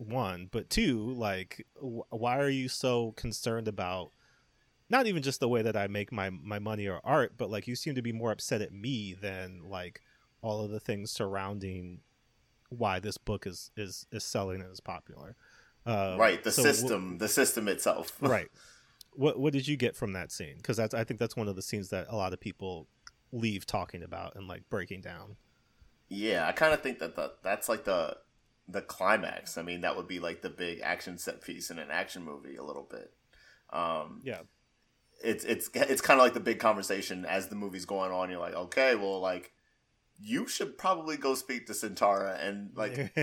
one, but two, like, wh- why are you so concerned about? Not even just the way that I make my my money or art, but like you seem to be more upset at me than like all of the things surrounding why this book is is is selling and is popular. Uh, right, the so wh- system, the system itself. right. What what did you get from that scene? Because that's I think that's one of the scenes that a lot of people leave talking about and like breaking down. Yeah, I kind of think that the, that's like the the climax. I mean, that would be like the big action set piece in an action movie a little bit. Um, Yeah. it's it's it's kind of like the big conversation as the movie's going on. You're like, okay, well, like you should probably go speak to Sintara and like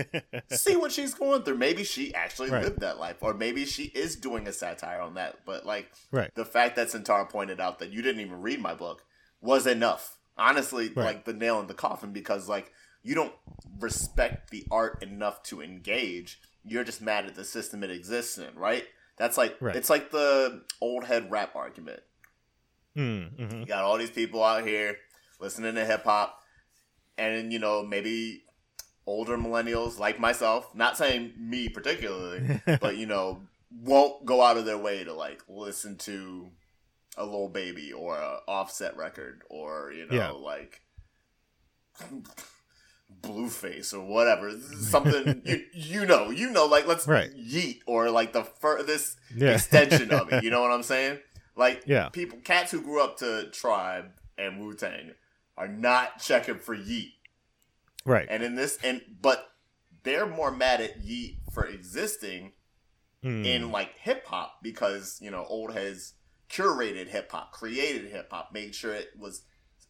see what she's going through. Maybe she actually Right. lived that life, or maybe she is doing a satire on that. But like right. the fact that Sintara pointed out that you didn't even read my book was enough. Honestly, Right. like the nail in the coffin because like you don't respect the art enough to engage. You're just mad at the system it exists in, right? That's like Right. it's like the old head rap argument. Mm, hmm You got all these people out here listening to hip hop, and you know maybe older millennials like myself, not saying me particularly, but you know won't go out of their way to like listen to a Lil Baby or a offset record or you know Yeah. like blueface or whatever something you you know you know like let's Right. Yeat or like the furthest Yeah. extension of it you know what i'm saying like Yeah. people cats who grew up to tribe and wu-tang are not checking for Yeat right. and in this and but they're more mad at Yeat for existing Mm. in like hip hop because you know old heads curated hip hop, created hip hop, made sure it was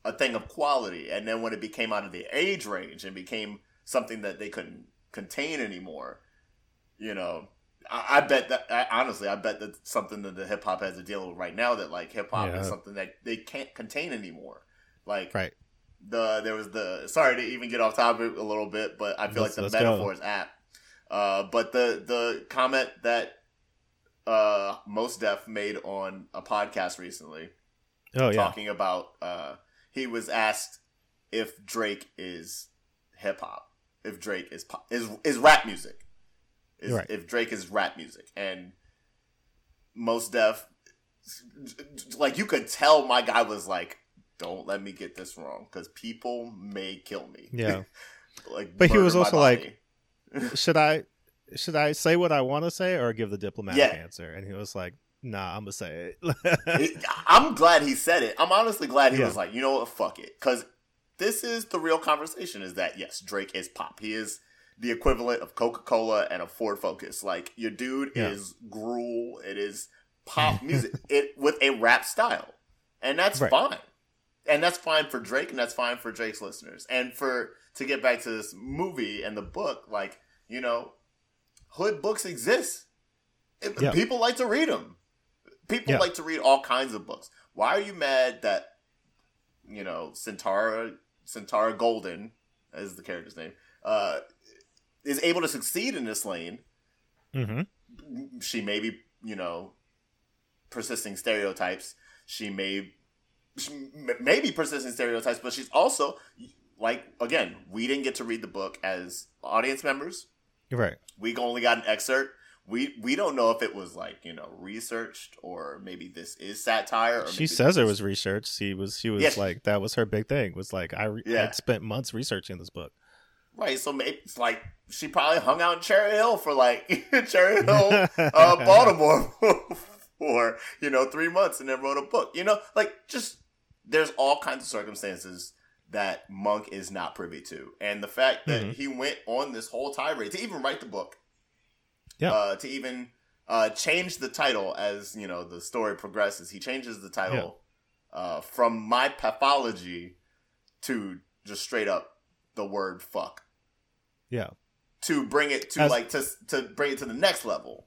a thing of quality, and then when it became out of the age range and became something that they couldn't contain anymore, you know. I, I bet that I, honestly, I bet that's something that the hip hop has to deal with right now. That like hip hop Yeah. is something that they can't contain anymore. Like right. the there was the sorry to even get off topic a little bit, but I feel Let's- like the metaphor is apt. Uh, but the the comment that uh, Mos Def made on a podcast recently, Oh yeah. talking about uh, he was asked if Drake is hip hop, if Drake is pop, is is rap music, is, Right. if Drake is rap music, and Mos Def, like you could tell, my guy was like, "Don't let me get this wrong, because people may kill me." Yeah. like, But he was also like, should I should I say what I want to say or give the diplomatic Yeah. answer? And he was like, Nah, I'm gonna say it. It- I'm glad he said it. I'm honestly glad he Yeah. was like, you know what, fuck it, because this is the real conversation. Is that yes, Drake is pop. He is the equivalent of Coca Cola and a Ford Focus. Like your dude Yeah. is gruel. It is pop music. it with a rap style, and that's Right. fine. And that's fine for Drake, and that's fine for Drake's listeners. And for to get back to this movie and the book, like you know, hood books exist. It- Yeah. People like to read them. People Yeah. like to read all kinds of books. Why are you mad that you know Sintara Sintara Golden, is the character's name, uh, is able to succeed in this lane? hmm She may be, you know, persisting stereotypes. She may, she may be persisting stereotypes, but she's also like again, we didn't get to read the book as audience members. Right. We only got an excerpt. We we don't know if it was like you know researched or maybe this is satire. Or She says it was researched. She was she was Yes. like that was her big thing. Was like I re- Yeah. Spent months researching this book. Right, so maybe it's like she probably hung out in Cherry Hill for like Cherry Hill, uh, Baltimore for you know three months and then wrote a book. You know, like just there's all kinds of circumstances that Monk is not privy to, and the fact that Mhm. he went on this whole tirade to even write the book, Yeah. uh, to even uh, change the title as you know the story progresses. He changes the title uh, from my pathology to just straight up the word fuck Yeah. to bring it to As- like to to bring it to the next level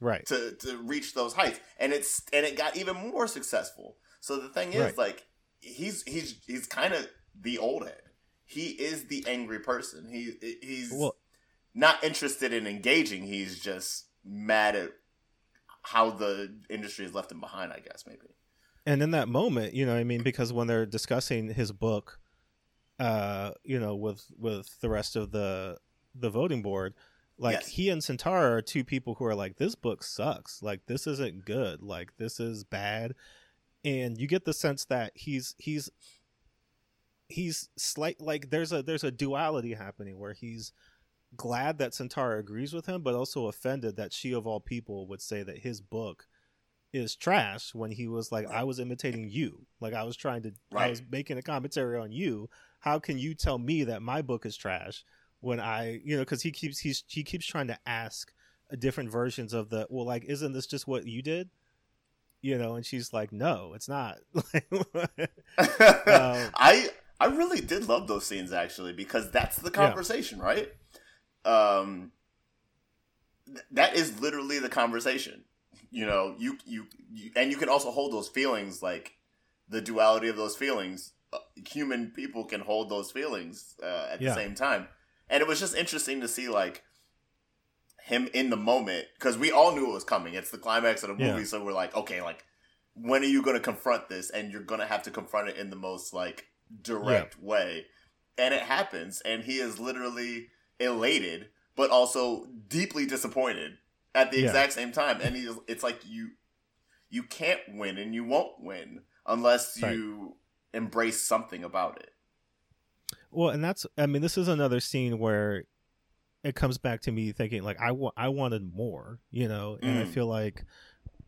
Right. to to reach those heights and it's and it got even more successful so the thing is Right. like he's he's he's kind of the old head he is the angry person he he's Well, not interested in engaging. He's just mad at how the industry has left him behind. I guess maybe. And in that moment, you know, I mean, because when they're discussing his book, uh, you know, with with the rest of the the voting board, like Yes. he and Centaur are two people who are like, this book sucks. Like this isn't good. Like this is bad. And you get the sense that he's he's he's slight like there's a there's a duality happening where he's glad that Centaur agrees with him, but also offended that she of all people would say that his book is trash when he was like, I was imitating you. Like I was trying to I was making a commentary on you. How can you tell me that my book is trash when I you know, because he keeps he's he keeps trying to ask different versions of the well, like, isn't this just what you did? You know, and she's like, No, it's not. Um, I I really did love those scenes actually because that's the conversation, right? Um, th- that is literally the conversation. You know, you, you you and you can also hold those feelings like the duality of those feelings. Uh, human people can hold those feelings uh, at Yeah. the same time, and it was just interesting to see like him in the moment because we all knew it was coming. It's the climax of the Yeah. movie, so we're like, okay, like when are you going to confront this? And you're going to have to confront it in the most like direct way. And it happens, and he is literally elated, but also deeply disappointed at the Yeah. exact same time. And he's, it's like you, you can't win, and you won't win unless Right. you embrace something about it. Well, and that's I mean, this is another scene where it comes back to me thinking like I wa- I wanted more, you know, and I Mm. feel like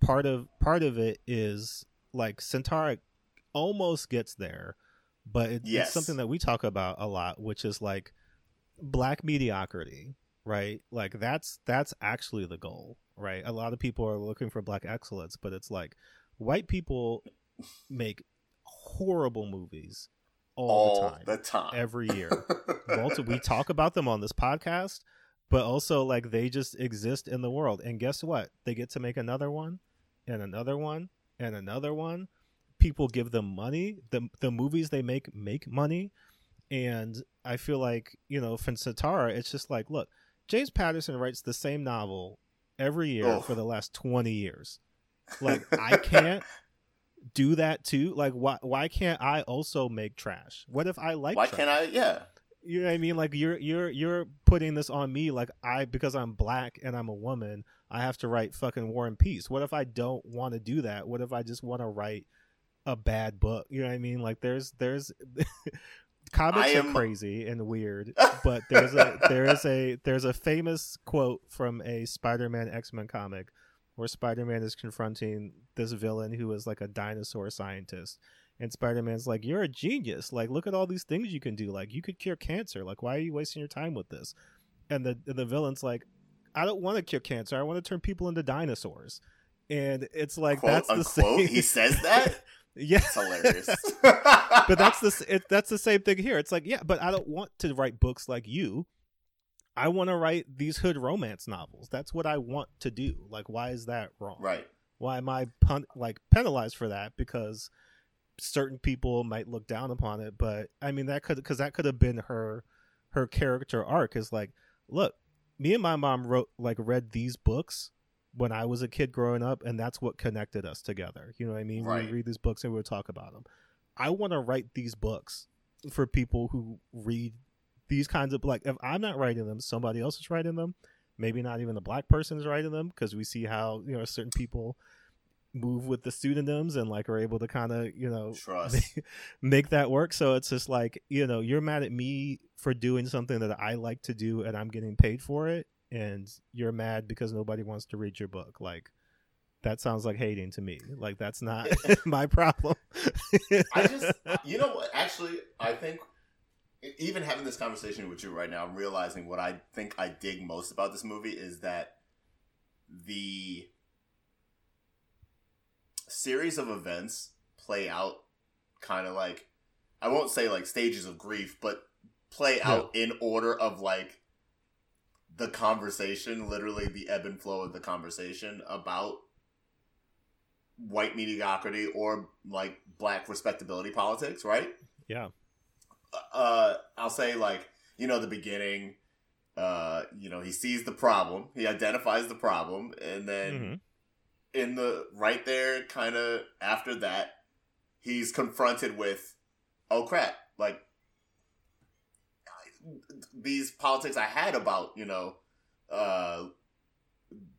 part of part of it is like Centaur almost gets there, but it, Yes. it's something that we talk about a lot, which is like black mediocrity, right? Like that's that's actually the goal, right? A lot of people are looking for black excellence, but it's like white people make horrible movies all, All the time the time. every year. Multi- we talk about them on this podcast, but also like they just exist in the world. And guess what? They get to make another one and another one and another one. People give them money. The the movies they make make money. And I feel like, you know, for Satara, it's just like, look, James Patterson writes the same novel every year Ugh. for the last 20 years. Like I can't do that too. Like why why can't I also make trash? What if I like Why trash? can't I? Yeah. You know what I mean? Like you're you're you're putting this on me like I because I'm black and I'm a woman, I have to write fucking War and Peace. What if I don't want to do that? What if I just want to write a bad book? You know what I mean? Like there's there's comics am- are crazy and weird, but there's a there is a there's a famous quote from a Spider-Man X-Men comic where Spider-Man is confronting this villain who is like a dinosaur scientist and Spider-Man's like, "You're a genius. Like, look at all these things you can do. Like, you could cure cancer. Like, why are you wasting your time with this?" And the the villain's like, "I don't want to cure cancer. I want to turn people into dinosaurs." And it's like Quote that's the unquote. same. He says that. yeah, It's hilarious. but that's the it, that's the same thing here. It's like, yeah, but I don't want to write books like you. I want to write these hood romance novels. That's what I want to do. Like, why is that wrong? right. why am I pun- like penalized for that? Because certain people might look down upon it, but I mean that could because that could have been her her character arc is like, look, me and my mom wrote like read these books when I was a kid growing up, and that's what connected us together. You know what I mean? We Right. would read these books and we would talk about them. I want to write these books for people who read these kinds of like if I'm not writing them, somebody else is writing them. Maybe not even a black person is writing them because we see how you know certain people move with the pseudonyms and like are able to kind of you know Trust. make that work. So it's just like you know you're mad at me for doing something that I like to do and I'm getting paid for it, and you're mad because nobody wants to read your book. Like that sounds like hating to me. Like that's not my problem. I just, you know what? Actually, I think even having this conversation with you right now, I'm realizing what I think I dig most about this movie is that the series of events play out kind of like I won't say like stages of grief, but play out in order of like the conversation, literally the ebb and flow of the conversation about white mediocrity or like black respectability politics, right? yeah, Uh, I'll say like you know the beginning, uh, you know, he sees the problem, he identifies the problem, and then Mhm. in the right there, kind of after that, he's confronted with, oh crap, like these politics I had about, you know, uh,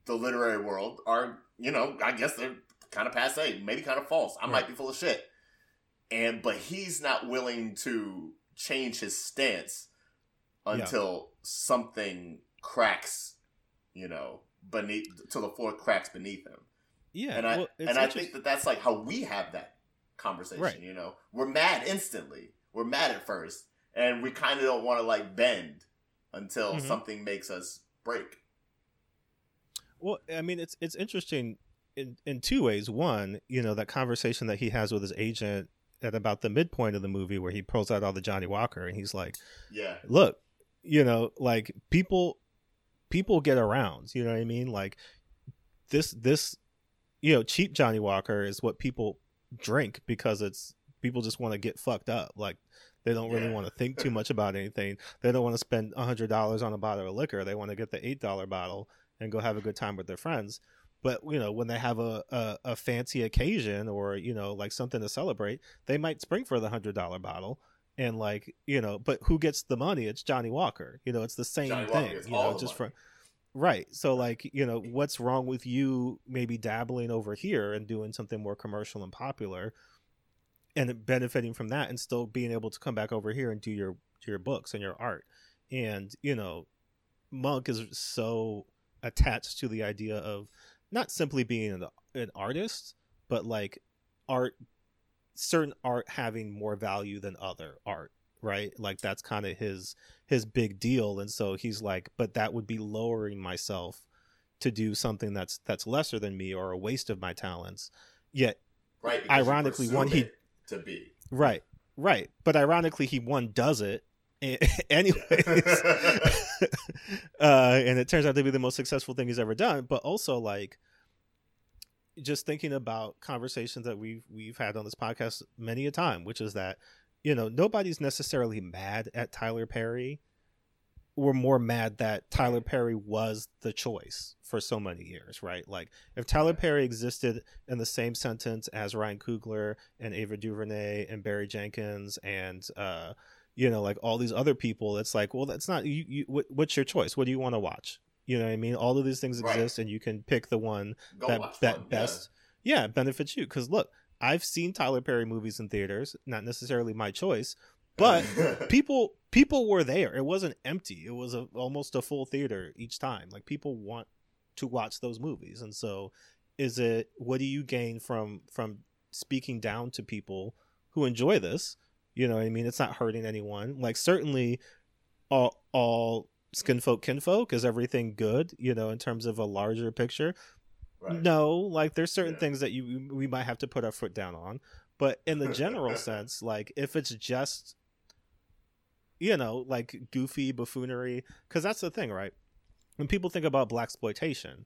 the literary world are, you know, I guess they're kind of passe, maybe kind of false. I might be full of shit. And, but he's not willing to change his stance until something cracks, you know, beneath, till the floor cracks beneath him. Yeah, and I, well, and I think that that's like how we have that conversation, Right. you know, we're mad instantly. We're mad at first and we kind of don't want to like bend until Mhm. something makes us break. Well, I mean, it's it's interesting in in two ways. One, you know, that conversation that he has with his agent at about the midpoint of the movie, where he pulls out all the Johnnie Walker, and he's like, Yeah. "Look, you know, like people, people get around. You know what I mean? Like this, this, you know, cheap Johnnie Walker is what people drink because it's people just want to get fucked up. Like they don't really Yeah. want to think too much about anything. They don't want to spend a hundred dollars on a bottle of liquor. They want to get the eight dollar bottle and go have a good time with their friends. But you know, when they have a, a, a fancy occasion or you know, like something to celebrate, they might spring for the hundred dollar bottle. And like you know, but who gets the money? It's Johnnie Walker. You know, it's the same Johnny thing. You know, just money. from right. So like you know, what's wrong with you maybe dabbling over here and doing something more commercial and popular, and benefiting from that, and still being able to come back over here and do your your books and your art. And you know, Monk is so attached to the idea of not simply being an, an artist, but like art, certain art having more value than other art, right? Like that's kind of his his big deal, and so he's like, but that would be lowering myself to do something that's that's lesser than me or a waste of my talents. Yet, Right. Ironically, one he- it to be. right, right, but ironically, he one does it. anyways uh, and it turns out to be the most successful thing he's ever done. But also, like, just thinking about conversations that we've we've had on this podcast many a time, which is that you know nobody's necessarily mad at Tyler Perry. We're more mad that Tyler Perry was the choice for so many years, right? Like, if Tyler Perry existed in the same sentence as Ryan Coogler and Ava DuVernay and Barry Jenkins and uh, you know, like all these other people, it's like, well, that's not you. you what, what's your choice? What do you want to watch? You know what I mean? All of these things Right. exist, and you can pick the one Go that that one, best, yeah. benefits you. Because look, I've seen Tyler Perry movies in theaters, not necessarily my choice, yeah. But people people were there. It wasn't empty. It was a, almost a full theater each time. Like people want to watch those movies, and so is it? What do you gain from from speaking down to people who enjoy this? You know what I mean? It's not hurting anyone. Like certainly, all all skinfolk kinfolk is everything good. You know, in terms of a larger picture. Right. No, like there's certain Yeah. things that you we might have to put our foot down on, but in the general sense, like if it's just you know like goofy buffoonery, because that's the thing, right? When people think about black exploitation,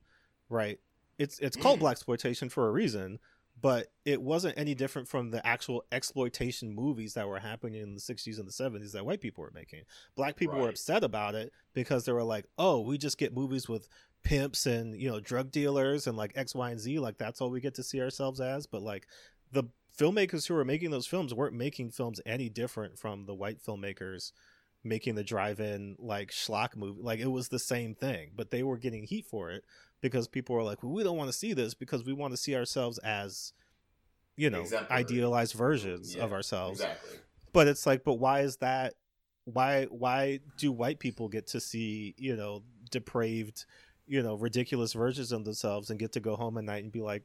right? It's it's called black exploitation for a reason, but it wasn't any different from the actual exploitation movies that were happening in the 60s and the 70s that white people were making. Black people were upset about it because they were like, "Oh, we just get movies with pimps and, you know, drug dealers and like X, Y, and Z, like that's all we get to see ourselves as." But like the filmmakers who were making those films weren't making films any different from the white filmmakers making the drive-in like schlock movie. Like it was the same thing, but they were getting heat for it because people were like, well, "We don't want to see this because we want to see ourselves as, you know, Exemplary. idealized versions Yeah, of ourselves." Exactly. But it's like, but why is that? Why why do white people get to see you know depraved, you know, ridiculous versions of themselves and get to go home at night and be like,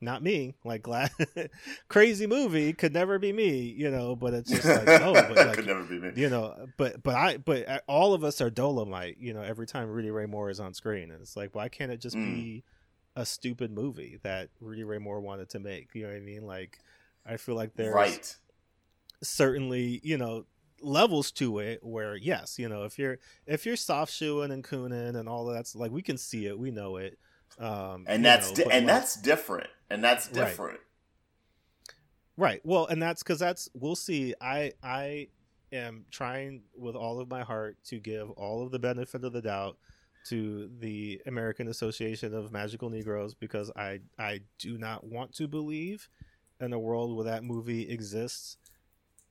not me. Like glad crazy movie could never be me, you know. But it's just like oh, but like Could never be me. you know but but i but all of us are dolomite you know every time rudy ray moore is on screen and it's like why can't it just Mm. be a stupid movie that rudy ray moore wanted to make you know what i mean like i feel like there's right. certainly you know levels to it where yes you know if you're if you're soft shoeing and cooning and all that's like we can see it we know it um And that's know, di- and like- that's different. And that's Right. different. Right. Well, and that's because that's we'll see. I I am trying with all of my heart to give all of the benefit of the doubt to the American Association of Magical Negroes because I I do not want to believe in a world where that movie exists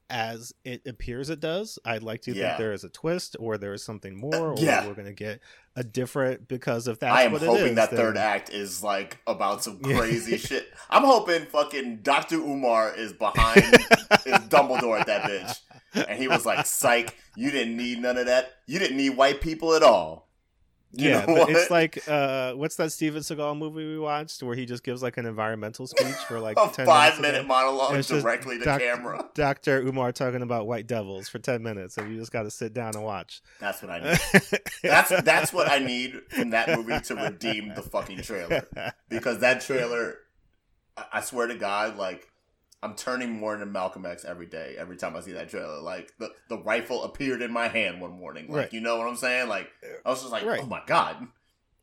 as it appears it does. I'd like to Yeah. think there is a twist or there is something uh, more or yeah. we're going to get a different because if that's I am what it hoping is, that then- third act is like about some crazy shit. I'm hoping fucking Doctor Umar is behind is Dumbledore at that bitch, and he was like, "Psych, you didn't need none of that. You didn't need white people at all." You yeah, know but what? it's like uh, what's that Steven Seagal movie we watched where he just gives like an environmental speech for like a 10 five minutes minute monologue directly to doc- camera. Dr. Umar talking about white devils for 10 minutes and you just got to sit down and watch. That's what I need. That's that's what I need from that movie to redeem the fucking trailer because that trailer, I swear to God, like I'm turning more into Malcolm X every day. Every time I see that trailer, like the the rifle appeared in my hand one morning. Like Right. you know what I'm saying? Like I was just like, Right. oh my God.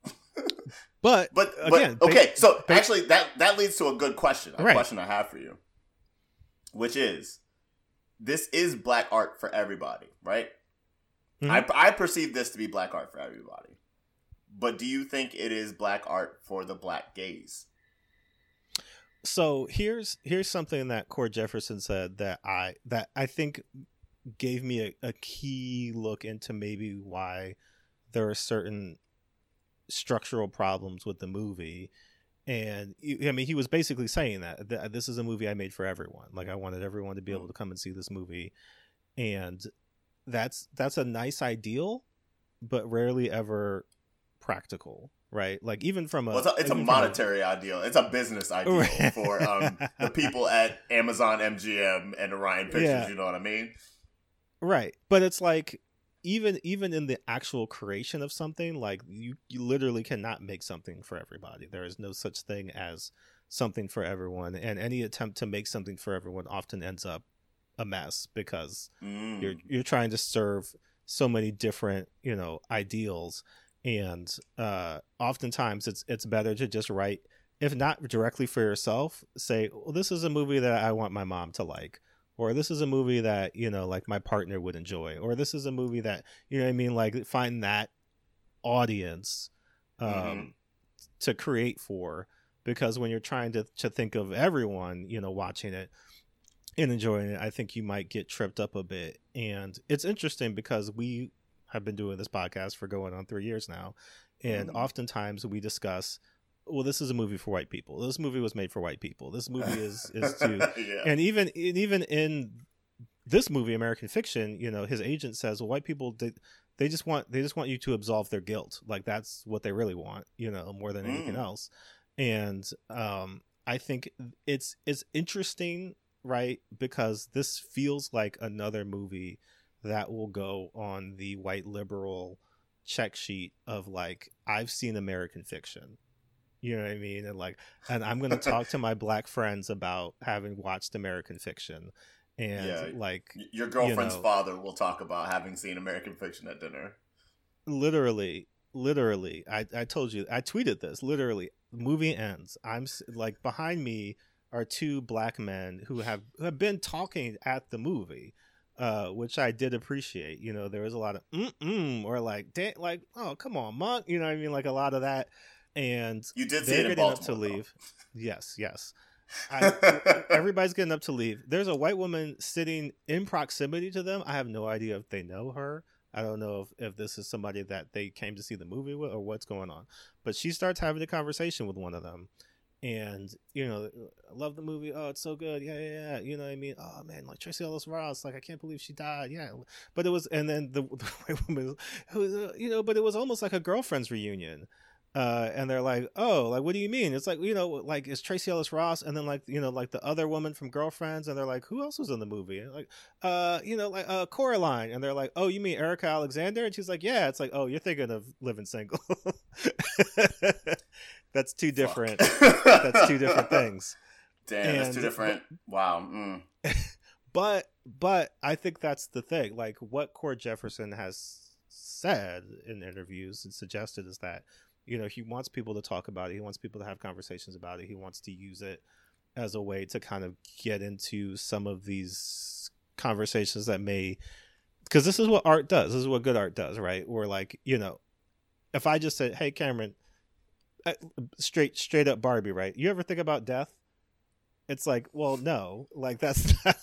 but But Again, but okay, so actually that that leads to a good question. A Right. question I have for you, which is, this is black art for everybody, right? Mhm. I I perceive this to be black art for everybody, but do you think it is black art for the black gaze? So here's here's something that Cord Jefferson said that I that I think gave me a, a key look into maybe why there are certain structural problems with the movie. And I mean he was basically saying that, that this is a movie I made for everyone. Like I wanted everyone to be able mm. to come and see this movie. And that's that's a nice ideal but rarely ever practical right like even from a Well, it's a, it's a monetary ideal. It's a business ideal Right. for um, the people at Amazon MGM and Orion Pictures. Yeah. You know what I mean? right but it's like even even in the actual creation of something like you you literally cannot make something for everybody there is no such thing as something for everyone and any attempt to make something for everyone often ends up a mess because Mm. you're you're trying to serve so many different you know ideals and uh oftentimes it's it's better to just write if not directly for yourself say well this is a movie that i want my mom to like or this is a movie that you know like my partner would enjoy or this is a movie that you know what i mean like find that audience um Mhm. to create for because when you're trying to to think of everyone you know watching it and enjoying it i think you might get tripped up a bit and it's interesting because we have been doing this podcast for going on three years now and Mhm. oftentimes we discuss well this is a movie for white people this movie was made for white people this movie is is to yeah. and even and even in this movie american fiction you know his agent says well white people they, they just want they just want you to absolve their guilt like that's what they really want you know more than anything Mm. else and um i think it's it's interesting right because this feels like another movie that will go on the white liberal check sheet of like i've seen american fiction you know what i mean and like and i'm going to talk to my black friends about having watched american fiction and Yeah. like Your girlfriend's know. father will talk about having seen American Fiction at dinner. literally literally I, I told you i tweeted this literally movie ends i'm like behind me are two black men who have who have been talking at the movie uh which i did appreciate you know there was a lot of mm-mm or like da- like oh come on monk you know what i mean like a lot of that and You did they're getting up to leave yes yes I, everybody's getting up to leave. There's a white woman sitting in proximity to them. I have no idea if they know her. I don't know if, if this is somebody that they came to see the movie with or what's going on. But she starts having a conversation with one of them. And, you know, I love the movie. Oh, it's so good. Yeah, yeah, yeah. You know what I mean? Oh, man, like Tracee Ellis Ross. Like, I can't believe she died. Yeah. But it was, and then the, the white woman, was, uh, you know, but it was almost like a girlfriend's reunion uh, and they're like, "Oh, like what do you mean?" It's like you know, like it's Tracee Ellis Ross, and then like you know, like the other woman from Girlfriends, and they're like, "Who else was in the movie?" And like, uh, you know, like uh, Coraline, and they're like, "Oh, you mean Erika Alexander?" And she's like, "Yeah." It's like, "Oh, you're thinking of Living Single." That's two different. That's two different things. Damn, that's two And- different. Wow. Mm. But but I think that's the thing. Like what Cord Jefferson has said in interviews and suggested is that you know he wants people to talk about it. He wants people to have conversations about it. He wants to use it as a way to kind of get into some of these conversations that may because this is what art does. This is what good art does, right? Where like you know, if I just said, "Hey, Cameron," straight straight up Barbie, right? You ever think about death? It's like, well, no, like that's not,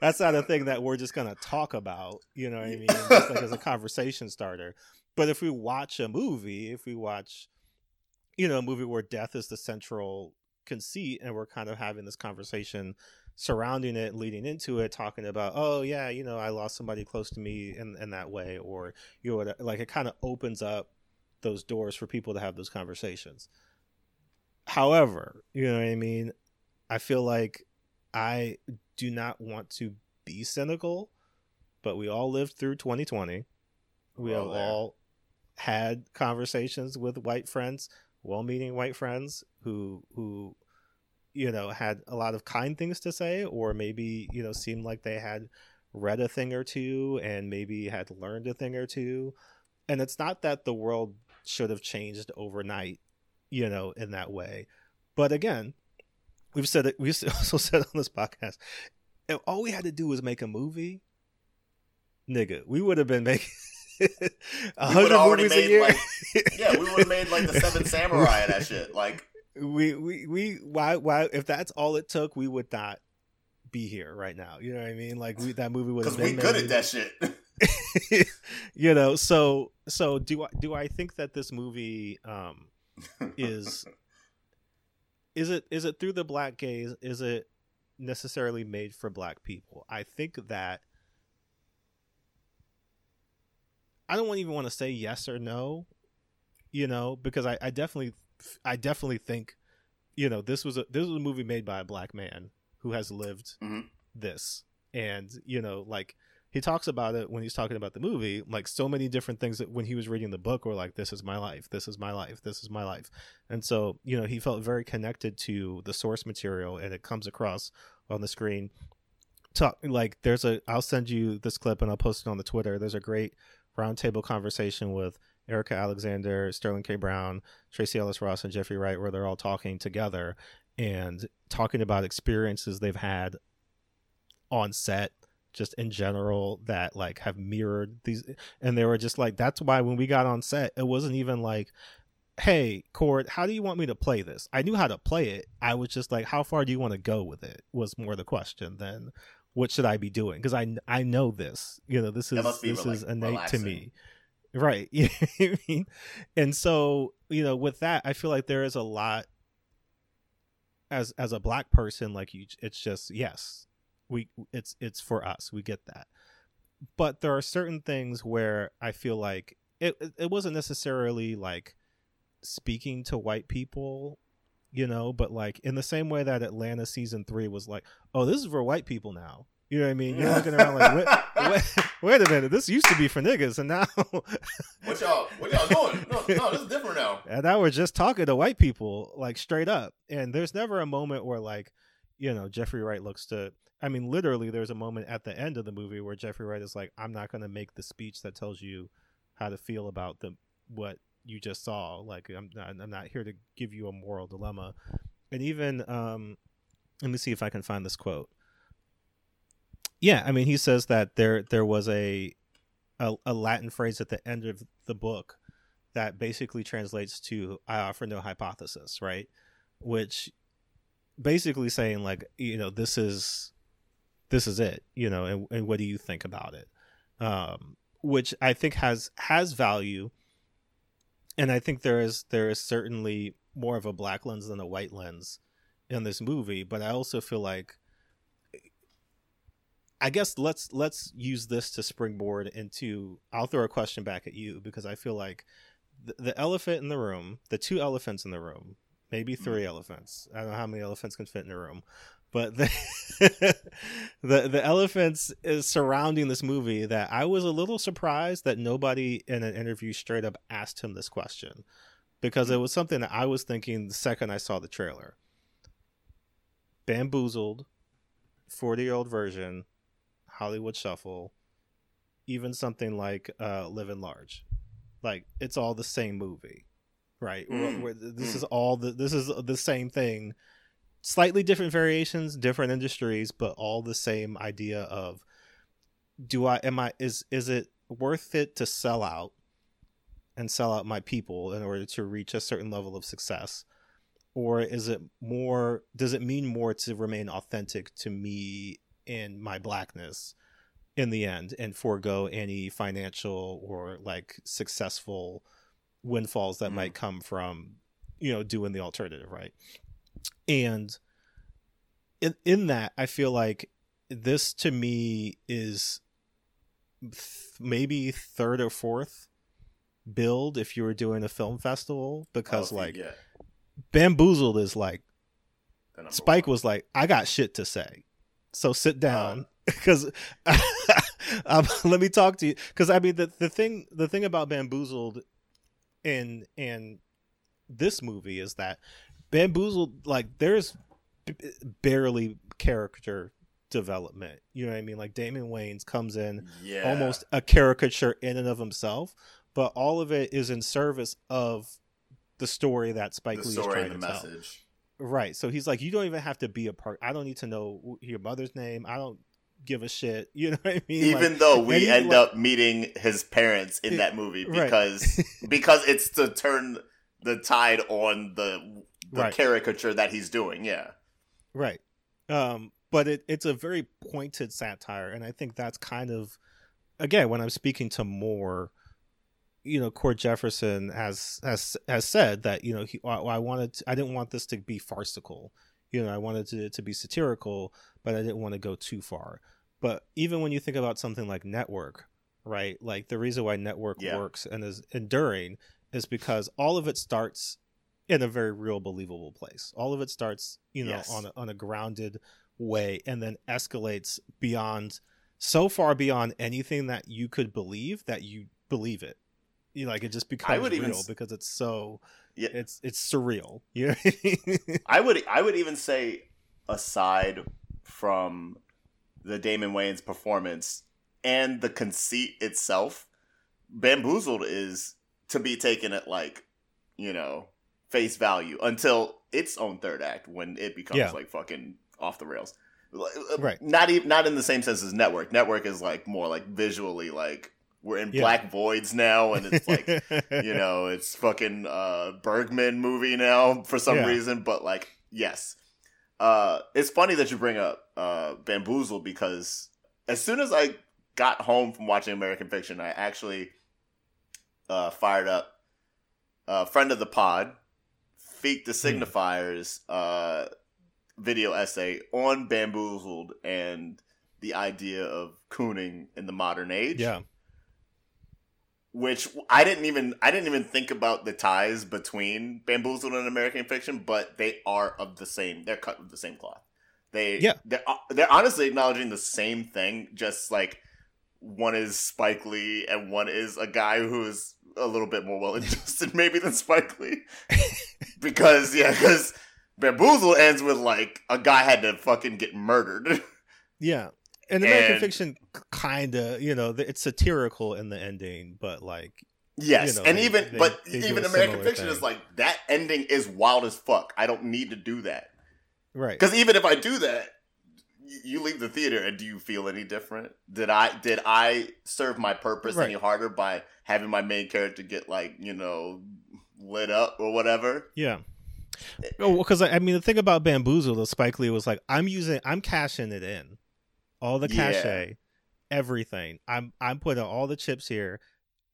that's not a thing that we're just gonna talk about. You know what I mean? Just like as a conversation starter. But if we watch a movie, if we watch, you know, a movie where death is the central conceit, and we're kind of having this conversation surrounding it, leading into it, talking about, oh yeah, you know, I lost somebody close to me in in that way, or you know, like it kind of opens up those doors for people to have those conversations. However, you know what I mean? I feel like I do not want to be cynical, but we all lived through 2020. We We're have all had conversations with white friends, well-meaning white friends who who you know had a lot of kind things to say or maybe, you know, seemed like they had read a thing or two and maybe had learned a thing or two. And it's not that the world should have changed overnight, you know, in that way. But again, we've said it. We've also said on this podcast, if all we had to do was make a movie, nigga, we would have been making hundred movies a year. like- Yeah, we would have made like the Seven Samurai and that shit. Like, we we we why why if that's all it took, we would not be here right now. You know what I mean? Like we that movie would have because been we good at that shit. you know, so so do I do I think that this movie um is is it is it through the black gaze? Is it necessarily made for black people? I think that i don't even want to say yes or no you know because i, I definitely i definitely think you know this was a this was a movie made by a black man who has lived Mhm. this. And you know like he talks about it when he's talking about the movie like so many different things that when he was reading the book were like this is my life. This is my life. This is my life. And so you know he felt very connected to the source material and it comes across on the screen. Talk like there's a i'll send you this clip and i'll post it on the twitter. There's a great roundtable conversation with erika alexander sterling k. Brown tracee ellis ross and jeffrey wright where they're all talking together and talking about experiences they've had on set just in general that like have mirrored these and they were just like that's why when we got on set it wasn't even like hey cord how do you want me to play this? I knew how to play it. I was just like how far do you want to go with it? was more the question than what should i be doing? Because i i know this you know this is this is innate relaxing. to me. Right you know I mean? and so you know with that i feel like there is a lot as as a black person like you it's just yes we it's it's for us we get that but there are certain things where i feel like it it- wasn't necessarily like speaking to white people you know but like in the same way that atlanta season 3 was like oh this is for white people now you know what i mean you're looking around like wait, wait, wait a minute this used to be for niggas and now what y'all, what y'all doing? No, no, this is different now. and now we're just talking to white people like straight up and there's never a moment where like you know jeffrey wright looks to i mean literally there's a moment at the end of the movie where jeffrey wright is like i'm not going to make the speech that tells you how to feel about the what you just saw. Like i'm not, I'm not here to give you a moral dilemma. And even um let me see if i can find this quote. Yeah i mean he says that there there was a a, a latin phrase at the end of the book that basically translates to I offer no hypothesis, right? Which basically saying like, you know, this is this is it, you know, and, and what do you think about it? Um, which I think has has value. And I think there is there is certainly more of a black lens than a white lens in this movie, but I also feel like I guess let's let's use this to springboard into I'll throw a question back at you because I feel like the, the elephant in the room, the two elephants in the room, maybe three elephants. I don't know how many elephants can fit in a room, but the the, the elephants is surrounding this movie that I was a little surprised that nobody in an interview straight up asked him this question. Because it was something that I was thinking the second I saw the trailer. Bamboozled, 40 year old version, Hollywood Shuffle, even something like uh, Living Large. Like it's all the same movie right Mm, this mm. is all the this is the same thing slightly different variations different industries but all the same idea of do I am I is is it worth it to sell out and sell out my people in order to reach a certain level of success? Or is it more does it mean more to remain authentic to me in my blackness in the end and forego any financial or like successful windfalls that Mhm. might come from you know doing the alternative, right? And in in that I feel like this to me is th- maybe third or fourth build if you were doing a film festival because Oh, like yeah, bamboozled is like spike one. was like i got shit to say so sit down Um, because um, let me talk to you because i mean the, the thing the thing about bamboozled in in this movie is that bamboozled like there's b- barely character development you know what i mean like damon wayans comes in yeah, almost a caricature in and of himself, but all of it is in service of the story that Spike the Lee is trying to tell. Right. So he's like, you don't even have to be a part. I don't need to know your mother's name. I don't give a shit. You know what I mean? Even Like, though we end like- up meeting his parents in It- that movie right. because because it's to turn the tide on the the Right. caricature that he's doing. Yeah, Right. Um, but it, it's a very pointed satire, and I think that's kind of again when I'm speaking to more, you know, Cord Jefferson has has has said that you know he I, I wanted to, I didn't want this to be farcical, you know, I wanted it to be satirical, but I didn't want to go too far. But even when you think about something like Network, right? Like the reason why Network Yeah. works and is enduring is because all of it starts in a very real, believable place. All of it starts, you know, Yes. on a, on a grounded way, and then escalates beyond so far beyond anything that you could believe that you believe it. You know, like it just becomes real even s- because it's so yeah. it's it's surreal. You know what I mean? I would I would even say aside from the Damon Wayans performance and the conceit itself, Bamboozled is to be taken at like, you know, face value until its own third act when it becomes Yeah. like fucking off the rails. Right. Not even not in the same sense as Network. Network is like more like visually like we're in Yeah. black voids now and it's like you know, it's fucking uh Bergman movie now for some Yeah. reason, but like yes. Uh it's funny that you bring up uh Bamboozle because as soon as I got home from watching American Fiction, I actually uh fired up a friend of the pod, Feek the Hmm. Signifiers uh video essay on Bamboozled and the idea of cooning in the modern age yeah, which I didn't even I didn't even think about the ties between Bamboozled and American Fiction, but they are of the same. They're cut with the same cloth. They Yeah. they're uh, they're honestly acknowledging the same thing, just like one is Spike Lee and one is a guy who's a little bit more well adjusted maybe than Spike Lee, because yeah, because Bamboozle ends with like a guy had to fucking get murdered. yeah. And American And- Fiction, kind of, you know, it's satirical in the ending, but like, Yes, You know, and they- even they- but they even American Fiction thing. is like that ending is wild as fuck. I don't need to do that right? because even if I do that, you leave the theater and do you feel any different? Did I did I serve my purpose Right. any harder by having my main character get like you know lit up or whatever? Yeah. Eh, oh, because I I mean, the thing about Bamboozle, the Spike Lee was like, I'm using, I'm cashing it in, all the Yeah. cachet, everything. I'm, I'm putting all the chips here,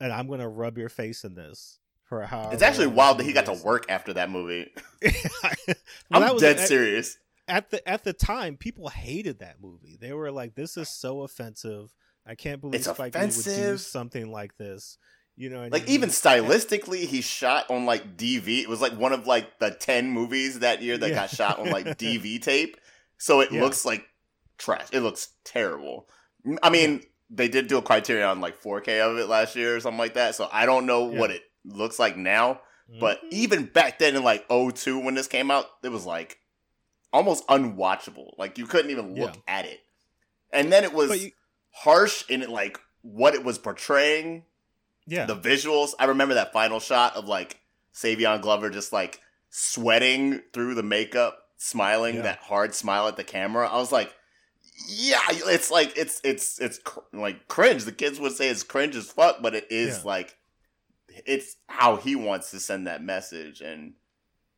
and I'm gonna rub your face in this for how. It's actually wild that he got to work after that movie. well, I'm that dead at, serious. at the at the time. People hated that movie. They were like, "This is so offensive. I can't believe It's Spike Lee would do offensive. something like this." You know, Like even stylistically, he shot on like DV. It was like one of like the ten movies that year that Yeah. got shot on like DV tape. So it Yeah. looks like trash. It looks terrible. I mean, they did do a Criterion like 4K of it last year or something like that. So I don't know Yeah. what it looks like now. But Mhm. even back then in like 02 when this came out, it was like almost unwatchable. Like you couldn't even look Yeah. at it. And then it was you- harsh in it like what it was portraying yeah, the visuals. I remember that final shot of like Savion Glover just like sweating through the makeup, smiling Yeah. that hard smile at the camera. I was like, yeah, it's like it's it's it's cr- like cringe. The kids would say it's cringe as fuck, but it is Yeah. like it's how he wants to send that message. And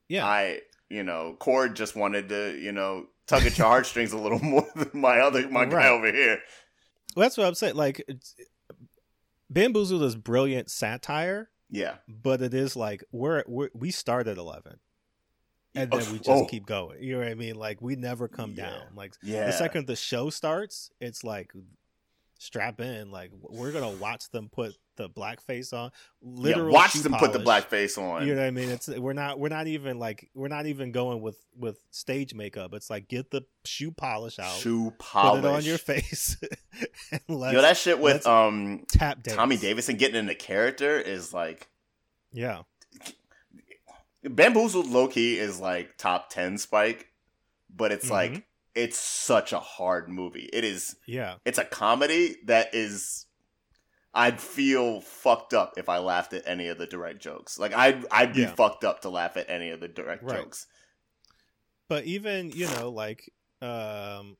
Yeah, I, you know, Cord just wanted to, you know, tug at your heartstrings a little more than my other my guy over here. Well, that's what I'm saying. Like, Bamboozled is brilliant satire, Yeah, but it is like we're, we're we start at eleven, and then we just Oh. keep going. You know what I mean? Like we never come Yeah. down. Like yeah. the second the show starts, it's like strap in. Like we're gonna watch them put the blackface on. yeah, Literal watch them put the polish. black face on. You know what I mean? It's we're not we're not even like we're not even going with with stage makeup. It's like get the shoe polish out, Shoe put polish it on your face, and let's Yo, that shit with um tap dance. Tommy Davidson getting into character is like Yeah, Bamboozled low key is like top ten Spike, but it's Mhm. like it's such a hard movie. It is. yeah, It's a comedy that is. I'd feel fucked up if I laughed at any of the direct jokes. Like I'd I'd be Yeah. fucked up to laugh at any of the direct Right. jokes. but even you know like um,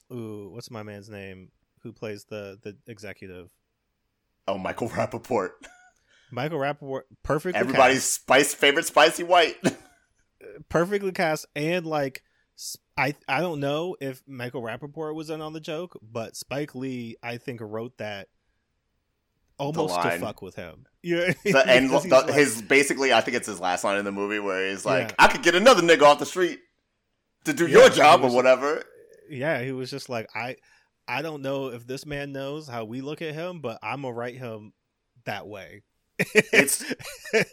ooh, what's my man's name? Who plays the the executive? Oh, Michael Rapaport. Michael Rapaport, perfect. Everybody's cast, spice favorite spicy white. perfectly cast, and like I I don't know if Michael Rapaport was in on the joke, but Spike Lee I think wrote that almost to fuck with him. Yeah, the he's the, like- his basically I think it's his last line in the movie where he's like, Yeah. I could get another nigga off the street to do Yeah, your job or whatever. yeah, he was just like I I don't know if this man knows how we look at him, but I'm gonna write him that way. It's-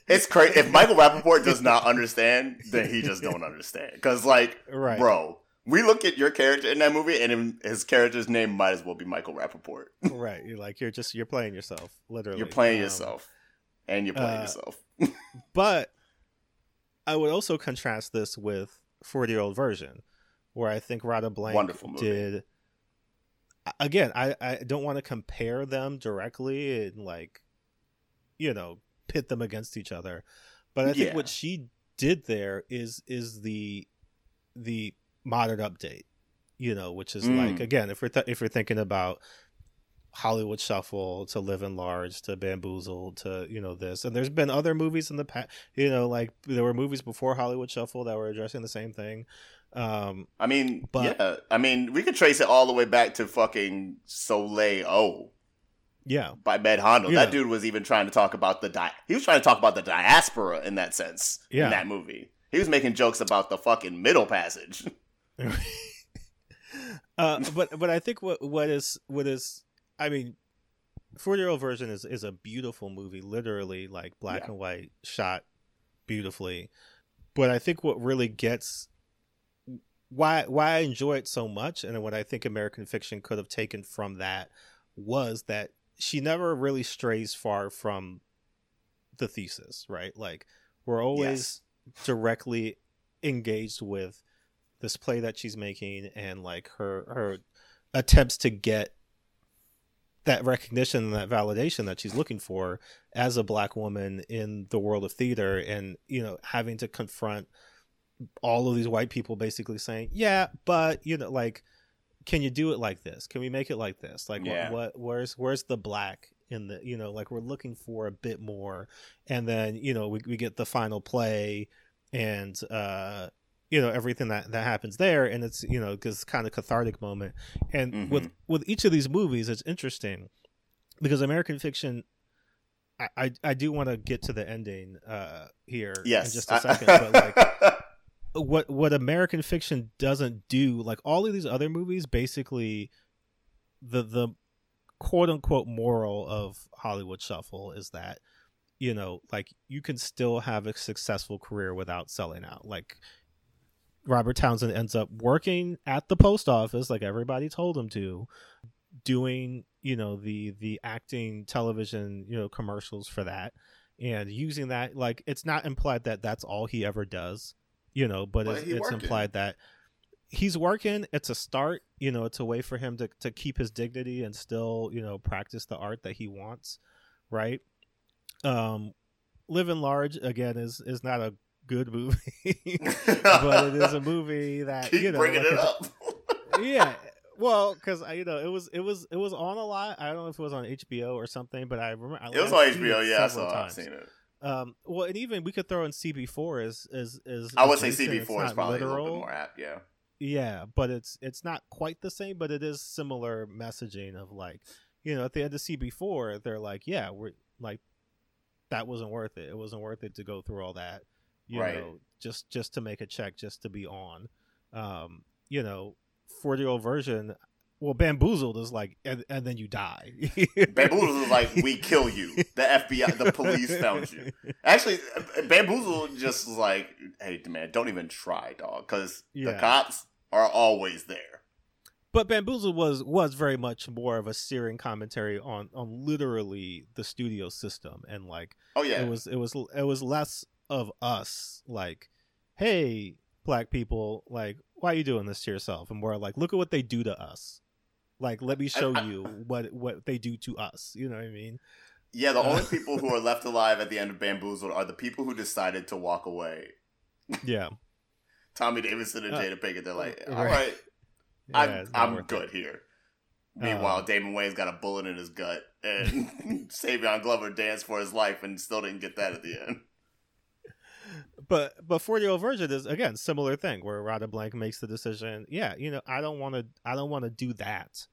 It's crazy. If Michael Rapaport does not understand, then he just don't understand. Because like, right, bro, we look at your character in that movie, and his character's name might as well be Michael Rappaport. right. You're like you're just you're playing yourself, literally. You're playing Um, yourself, and you're playing uh, yourself. But I would also contrast this with 40 year old version, where I think Radha Blank Wonderful movie. did. Again, I, I don't want to compare them directly and like, you know, pit them against each other, but I think Yeah. what she did there is is the the modern update, you know, which is like Mm. again, if we're th- if we're thinking about Hollywood Shuffle to Live in Large to Bamboozle to you know this, and there's been other movies in the past. You know, like there were movies before Hollywood Shuffle that were addressing the same thing. Um, I mean, but- yeah. I mean, we could trace it all the way back to fucking Soleil O yeah, by Med Hondo. Yeah. That dude was even trying to talk about the di- he was trying to talk about the diaspora in that sense Yeah. in that movie. He was making jokes about the fucking Middle Passage. uh, but but I think what what is what is I mean, four year old version is is a beautiful movie, literally like black Yeah. and white shot beautifully. But I think what really gets why why I enjoy it so much, and what I think American Fiction could have taken from that was that she never really strays far from the thesis, right? Like we're always directly engaged with this play that she's making and like her her attempts to get that recognition and that validation that she's looking for as a black woman in the world of theater and you know having to confront all of these white people basically saying yeah but you know like can you do it like this? Can we make it like this? Like Yeah. what, what where's where's the black in the you know like we're looking for a bit more. And then you know we, we get the final play and uh you know everything that that happens there. And it's you know because kind of cathartic moment. And with with each of these movies it's interesting because american fiction i i, I do want to get to the ending uh here Yes, in just a second but like what what American fiction doesn't do, like all of these other movies, basically, the the quote unquote moral of Hollywood Shuffle is that you know, like you can still have a successful career without selling out. Like Robert Townsend ends up working at the post office, like everybody told him to, doing you know the the acting television you know commercials for that and using that like it's not implied that that's all he ever does you know but, But it's, it's implied that he's working it's a start you know it's a way for him to, to keep his dignity and still you know practice the art that he wants right um living large again is is not a good movie but it is a movie that Keep you know bringing like it a- up. yeah Well, because you know it was it was it was on a lot. I don't know if it was on HBO or something, but I remember It was on HBO. Yeah, I saw. I've seen it. Um, well, and even we could throw in CB4 as as as I would say CB4 is probably a little literal. bit more apt. Yeah. Yeah, but it's it's not quite the same, but it is similar messaging of like, you know, at the end of CB4, they're like, yeah, we're like, that wasn't worth it. It wasn't worth it to go through all that, you Right. know, just just to make a check, just to be on. Um, you know, forty year old version. Well, bamboozled is like, and, and then you die. Bamboozled is like, we kill you. The FBI, the police found you. Actually, Bamboozled just was like, hey, man, don't even try, dog, because the cops are always there. But bamboozled was was very much more of a searing commentary on on literally the studio system and like Oh yeah, it was it was it was less of us like hey black people like why are you doing this to yourself and more like look at what they do to us like let me show I- you what what they do to us you know what i mean yeah. The Uh, only people who are left alive at the end of Bamboozled are the people who decided to walk away. yeah Tommy Davidson and Uh, Jada Pinkett. They're like, right. all right, Yeah, I'm I'm good it. here. Meanwhile, Um, Damon Wayans got a bullet in his gut, and Savion Glover danced for his life and still didn't get that at the end. But but 40 year old version is again similar thing where Radha Blank makes the decision yeah you know i don't want to i don't want to do that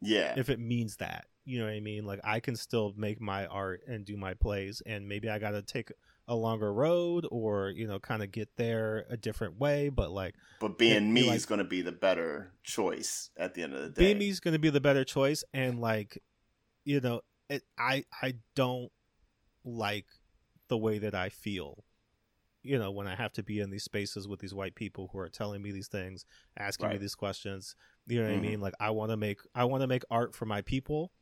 Yeah, if it means that. You know what i mean? Like i can still make my art and do my plays and maybe i gotta take a longer road or you know kind of get there a different way but like but being me like- is going to be the better choice at the end of the day. being me is going to be the better choice and like you know it, i i don't like the way that i feel you know when i have to be in these spaces with these white people who are telling me these things asking me these questions you know what Mhm. i mean like i want to make i want to make art for my people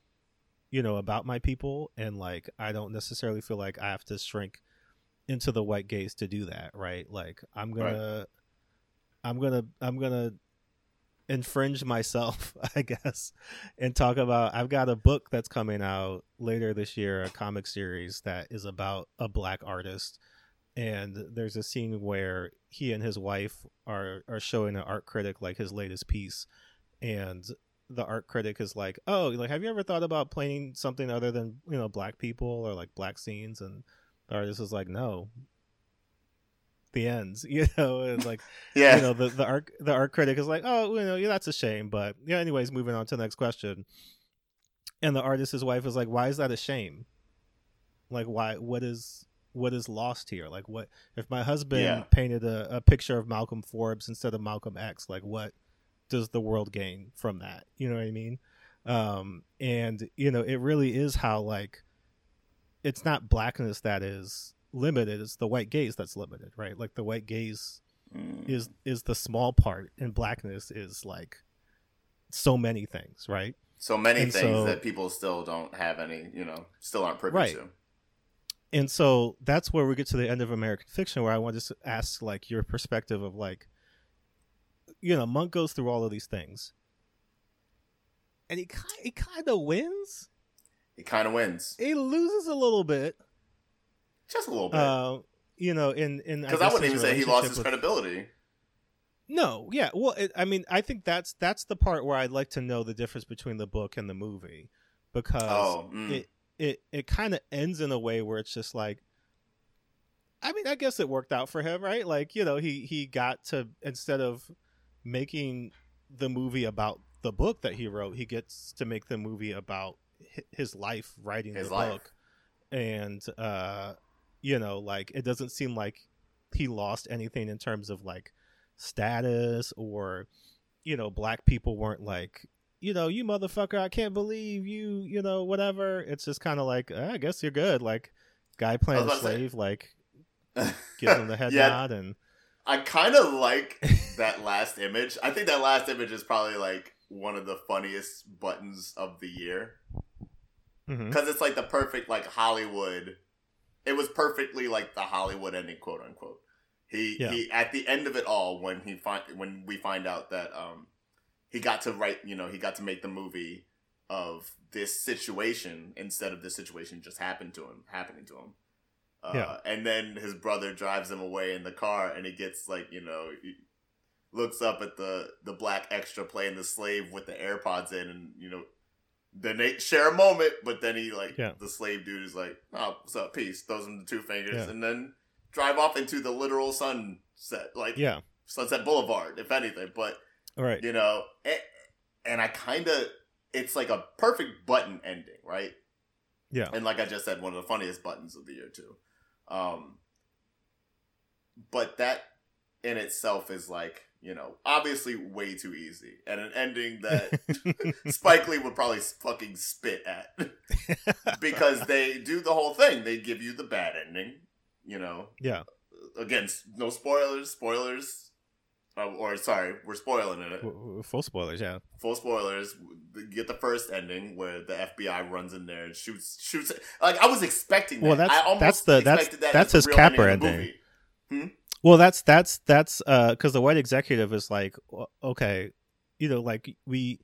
you know about my people and like i don't necessarily feel like i have to shrink into the white gaze to do that right like i'm Right. gonna i'm gonna i'm gonna infringe myself i guess and talk about i've got a book that's coming out later this year a comic series that is about a black artist and there's a scene where he and his wife are are showing an art critic like his latest piece and the art critic is like oh like have you ever thought about playing something other than you know black people or like black scenes? And the artist is like no. The ends you know and like yeah, you know the the art the art critic is like oh you know yeah that's a shame but yeah anyways moving on to the next question. And the artist's wife is like why is that a shame? Like why what is what is lost here like what if my husband Yeah. painted a, a picture of malcolm forbes instead of malcolm x like what does the world gain from that you know what i mean um and you know it really is how like it's not blackness that is limited it's the white gaze that's limited right like the white gaze Mm. is is the small part and blackness is like so many things right so many and things so- that people still don't have any, you know, still aren't privy Right. to. And so that's where we get to the end of american fiction where i want to ask like your perspective of like you know monk goes through all of these things and he, he kind of wins He kind of wins he loses a little bit just a little bit uh, you know in in because I, guess wouldn't even say he lost his with- credibility. No, yeah. Well, it, I mean, I think that's that's the part where I'd like to know the difference between the book and the movie because Oh, mm. it it it kind of ends in a way where it's just like I mean, I guess it worked out for him, right? Like, you know, he he got to instead of making the movie about the book that he wrote, he gets to make the movie about his life writing His the life. book. And uh you know, like it doesn't seem like he lost anything in terms of like status or you know, black people weren't like you know, you motherfucker, I can't believe you, you know, whatever. It's just kind of like, uh, I guess you're good. Like, guy playing a to say- slave, like, gives him the head Yeah. nod, and I kind of like that last image. I think that last image is probably like one of the funniest buttons of the year because it's like the perfect like Hollywood. It was perfectly like the Hollywood ending, quote unquote. He Yeah. he at the end of it all when he find when we find out that um he got to write you know he got to make the movie of this situation instead of this situation just happened to him happening to him. Uh, Yeah. And then his brother drives him away in the car, and he gets like you know, he- looks up at the the black extra playing the slave with the AirPods in, and you know, then they share a moment, but then he like Yeah. the slave dude is like, "Oh, what's up, peace?" Throws him the two fingers, Yeah. and then drive off into the literal sunset, like Yeah. Sunset Boulevard, if anything. But right. you know, and, and I kind of, it's like a perfect button ending, right? Yeah. And like I just said, one of the funniest buttons of the year too. Um, but that in itself is like, you know, obviously way too easy, and an ending that Spike Lee would probably fucking spit at because they do the whole thing. They give you the bad ending, you know. yeah. Again, no spoilers. Spoilers. Uh, or sorry, we're spoiling it. Full spoilers. Yeah. Full spoilers. Get the first ending where the FBI runs in there and shoots shoots. Like I was expecting that. Well, that's- I almost that's the- that's- that that's his capper ending. movie. Well, that's that's that's uh because the white executive is like, okay, you know, like we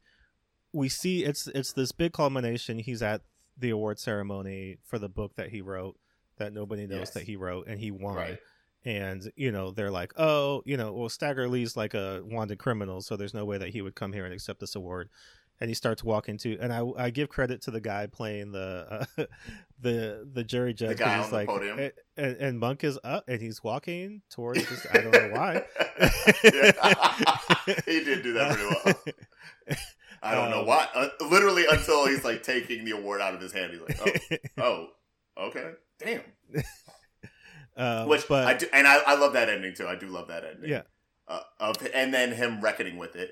we see it's it's this big culmination. He's at the award ceremony for the book that he wrote that nobody knows Yes. that he wrote, and he won. Right. And you know they're like, oh, you know, well, Stagg R. Leigh's like a wanted criminal, so there's no way that he would come here and accept this award. And he starts walking to, and I, I give credit to the guy playing the uh, the the jury judge. 'cause guy he's on the like, podium. And, and, Monk is up, and he's walking towards. This, I don't know why. He did do that pretty well. I don't know Um, why. Uh, literally until he's like taking the award out of his hand, he's like, "Oh, oh, okay, damn." Um, Which but I do, and I, I love that ending too. I do love that ending. yeah, Uh, of and then him reckoning with it.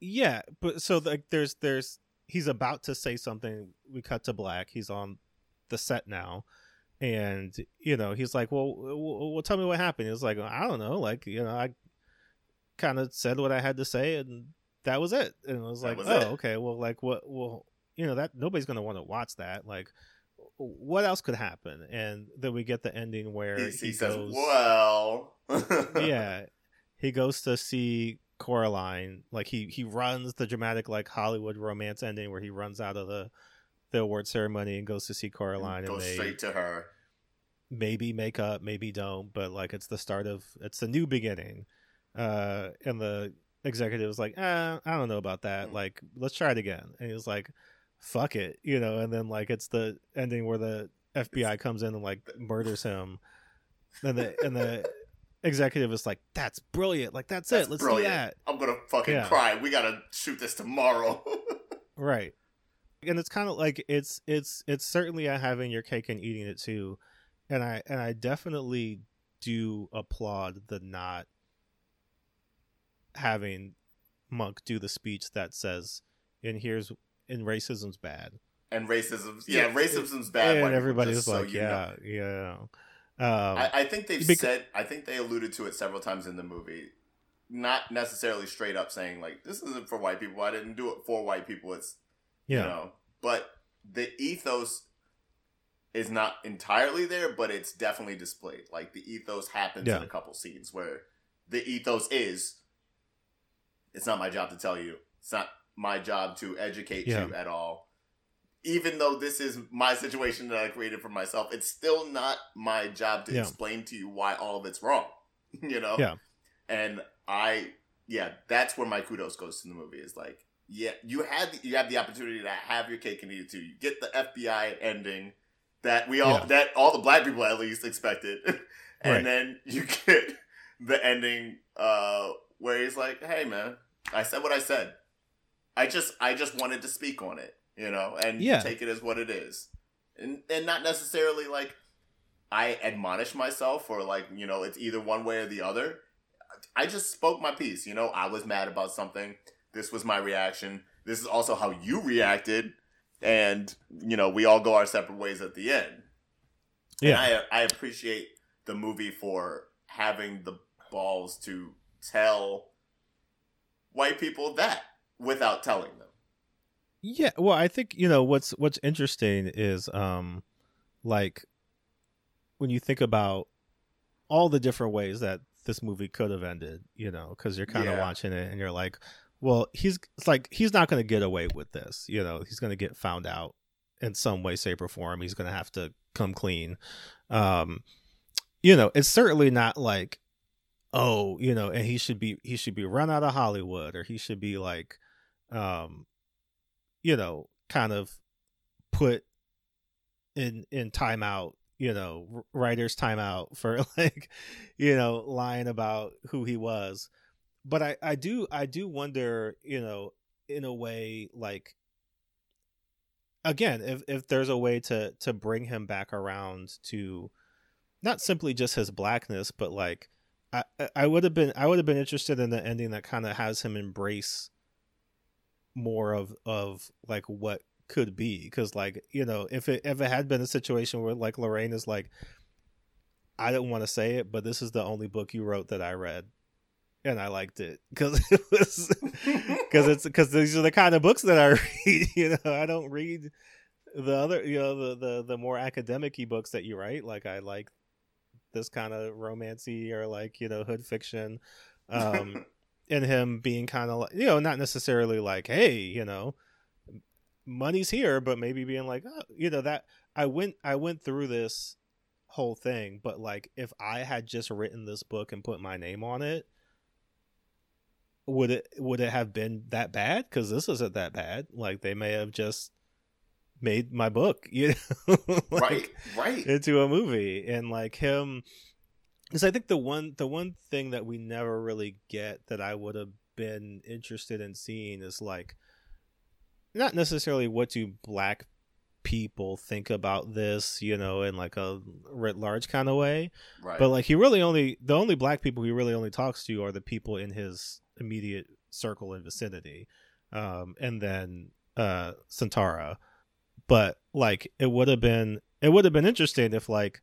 yeah, but so like there's there's he's about to say something. We cut to black. He's on the set now, and you know he's like, well, well, well tell me what happened. He's like I don't know, like you know I kind of said what I had to say, and that was it. And I was That like, was oh, it. okay, well, like what, well, you know that nobody's gonna want to watch that. Like, what else could happen? And then we get the ending where He, he, he says, goes, "Well, yeah, he goes to see Coraline. Like he he runs the dramatic like Hollywood romance ending where he runs out of the the award ceremony and goes to see Coraline, and they straight to her." maybe make up, maybe don't, but like it's the start of it's a new beginning. Uh, and the executive was like, ah, I don't know about that. Mm. Like, let's try it again. And he was like, fuck it, you know. And then like it's the ending where the FBI comes in and like murders him. And the and the executive is like, that's brilliant. Like that's, That's it. Let's brilliant. do that. I'm gonna fucking Yeah. cry. We gotta shoot this tomorrow. Right. And it's kind of like it's it's it's certainly a having your cake and eating it too. And I and I definitely do applaud the not having Monk do the speech that says and here's and racism's bad. and racism's yeah, Yeah, racism's bad. and white people, everybody's just so like, you know. yeah, yeah. Um, I, I think they've Bec- said. I think they alluded to it several times in the movie. Not necessarily straight up saying like this isn't for white people. I didn't do it for white people. It's yeah. you know, but the ethos is not entirely there, but it's definitely displayed. Like the ethos happens Yeah. in a couple scenes where the ethos is it's not my job to tell you. It's not my job to educate Yeah. you at all. Even though this is my situation that I created for myself, it's still not my job to Yeah. explain to you why all of it's wrong. you know? Yeah. And I yeah, that's where my kudos goes to the movie is like, yeah, you had the, you have the opportunity to have your cake and eat it too. You get the FBI ending that we all Yeah. that all the black people at least expected, and Right. then you get the ending uh, where he's like, "Hey, man, I said what I said. I just I just wanted to speak on it, you know, and Yeah. take it as what it is, and and not necessarily like." I admonish myself, or like you know, it's either one way or the other. I just spoke my piece. You know, I was mad about something. This was my reaction. This is also how you reacted, and you know, we all go our separate ways at the end. Yeah. And I I appreciate the movie for having the balls to tell white people that without telling them. Yeah, well, I think you know what's what's interesting is um like when you think about all the different ways that this movie could have ended, you know, because you're kind of Yeah. watching it and you're like, well, he's it's like he's not going to get away with this, you know, he's going to get found out in some way, shape, or form. He's going to have to come clean. Um, you know, it's certainly not like oh, you know, and he should be he should be run out of Hollywood or he should be like um you know, kind of put in in timeout, you know, writers timeout for like, you know, lying about who he was. But I I do I do wonder, you know, in a way like again, if if there's a way to to bring him back around to not simply just his blackness, but like I I would have been I would have been interested in the ending that kind of has him embrace more of of like what could be because like you know if it if it had been a situation where like Lorraine is like I don't want to say it but this is the only book you wrote that I read and I liked it. Because it was because it's because these are the kind of books that I read you know? I don't read the other you know the the the more academic books that you write like I like this kind of romancy or like you know hood fiction um and him being kind of like you know not necessarily like hey you know money's here but maybe being like oh, you know that i went i went through this whole thing but like if i had just written this book and put my name on it would it would it have been that bad? Because this isn't that bad. Like they may have just made my book you know like, right, right. into a movie. And like him because I think the one the one thing that we never really get that I would have been interested in seeing is like not necessarily what do black people think about this, you know, in like a writ large kind of way. Right. But like he really only the only black people he really only talks to are the people in his immediate circle and vicinity. Um and then uh Sintara. But like it would have been it would have been interesting if like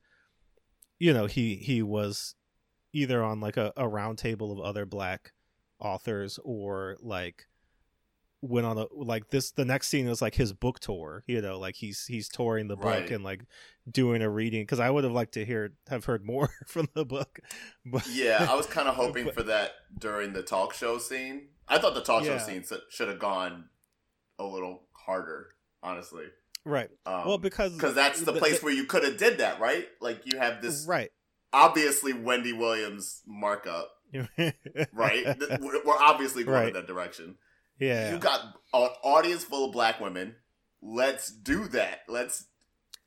you know he he was either on like a, a round table of other black authors or like went on a like this the next scene was like his book tour you know like he's he's touring the book Right. and like doing a reading because i would have liked to hear have heard more from the book but Yeah, I was kind of hoping But- for that during the talk show scene. I thought the talk Yeah. show scene should have gone a little harder, honestly. Right Um, well because because that's the, place where you could have did that, right? Like you have this right obviously Wendy Williams markup, right? We're, we're obviously going Right. in that direction. yeah You got an audience full of black women. Let's do that. Let's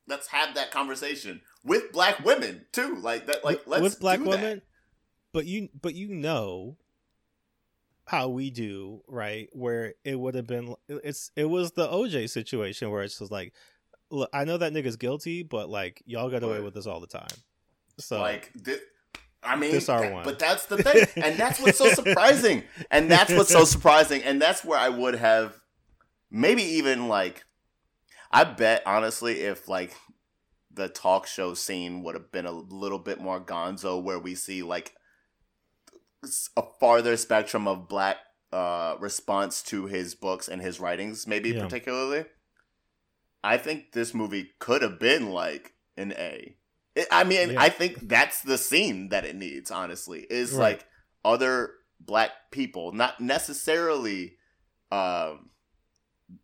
let's have that conversation with black women too. Like that. Like let's with black do that. women but you but you know how we do right where it would have been it's it was the oj situation where it's just like look i know that nigga's guilty but like y'all get away with this all the time so like this, I mean, This our that- one. but that's the thing, and that's what's so surprising, and that's what's so surprising, and that's where I would have maybe even like, I bet honestly, if like the talk show scene would have been a little bit more gonzo, where we see like a farther spectrum of black uh response to his books and his writings, maybe Yeah. particularly. I think this movie could have been like an A. It, I mean, Yeah. I think that's the scene that it needs. Honestly, is Right. like other black people, not necessarily um,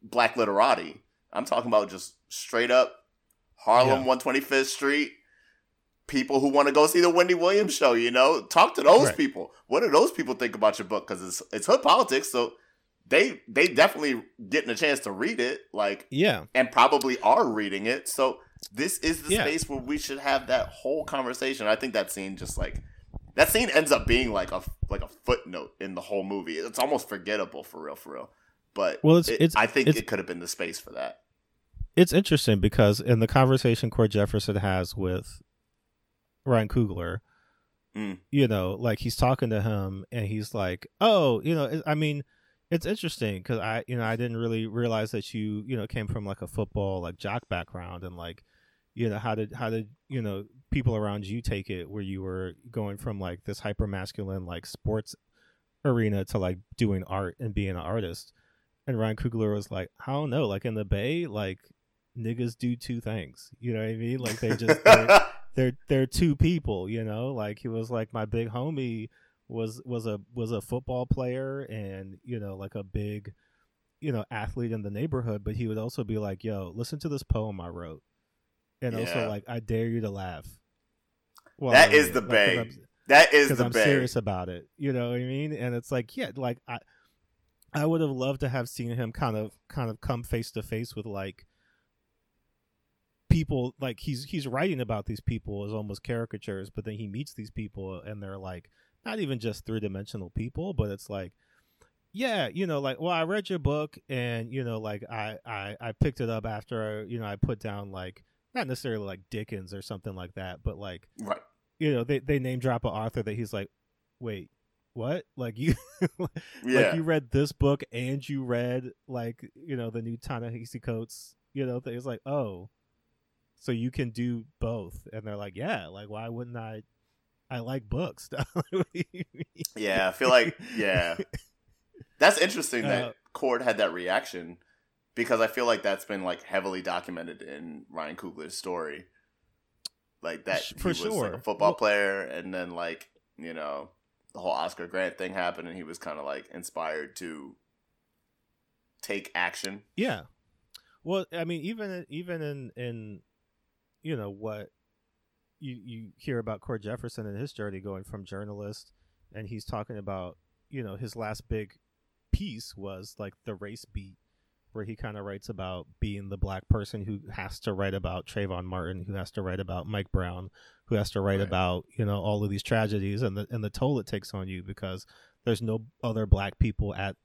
black literati. I'm talking about just straight up Harlem, Yeah. 125th Street. People who want to go see the Wendy Williams show, you know, talk to those Right. people. What do those people think about your book? Because it's it's hood politics, so they they definitely getting a chance to read it. Like yeah and probably are reading it. So this is the Yeah. space where we should have that whole conversation. I think that scene just like that scene ends up being like a like a footnote in the whole movie. It's almost forgettable for real, for real. But Well, it's- it- it's- I think it's- it could have been the space for that. it's interesting because in the conversation Cord Jefferson has with Ryan Coogler, Mm. you know, like he's talking to him and he's like, "Oh, you know, I mean, it's interesting because I, you know, I didn't really realize that you, you know, came from like a football like jock background and like, you know, how did how did you know people around you take it where you were going from like this hyper masculine like sports arena to like doing art and being an artist." And Ryan Coogler was like, "I don't know, like in the Bay, like." niggas do two things. You know what I mean? Like they just they're, they're they're two people. You know, like he was like my big homie was was a was a football player and you know like a big you know athlete in the neighborhood, but he would also be like, "Yo, listen to this poem I wrote," and Yeah. also like, "I dare you to laugh." Well, that is the. Like, bay. I'm- That is the I'm bang. serious about it. You know what I mean? And it's like, yeah, like I, I would have loved to have seen him kind of, kind of come face to face with like people. Like he's he's writing about these people as almost caricatures, but then he meets these people and they're like not even just three dimensional people, but it's like. Yeah, you know, like well, I read your book, and you know, like I, I, I picked it up after you know I put down like not necessarily like Dickens or something like that, but like Right. you know they, they name drop an author that he's like wait what like you Yeah. like you read this book and you read like you know the new Ta-Nehisi Coates you know it's like oh so you can do both and they're like yeah like why wouldn't I I like books Yeah, I feel like yeah. That's interesting that Uh, Cord had that reaction because I feel like that's been like heavily documented in Ryan Coogler's story. Like that Sh- he for was like a football Well- player and then like, you know, the whole Oscar Grant thing happened and he was kind of like inspired to take action. Yeah. Well, I mean, even even in in you know what you you hear about Cord Jefferson and his journey going from journalist, and he's talking about you know his last big piece was like the race beat, where he kind of writes about being the black person who has to write about Trayvon Martin, who has to write about Mike Brown, who has to write Right. about you know all of these tragedies and the and the toll it takes on you because there's no other black people at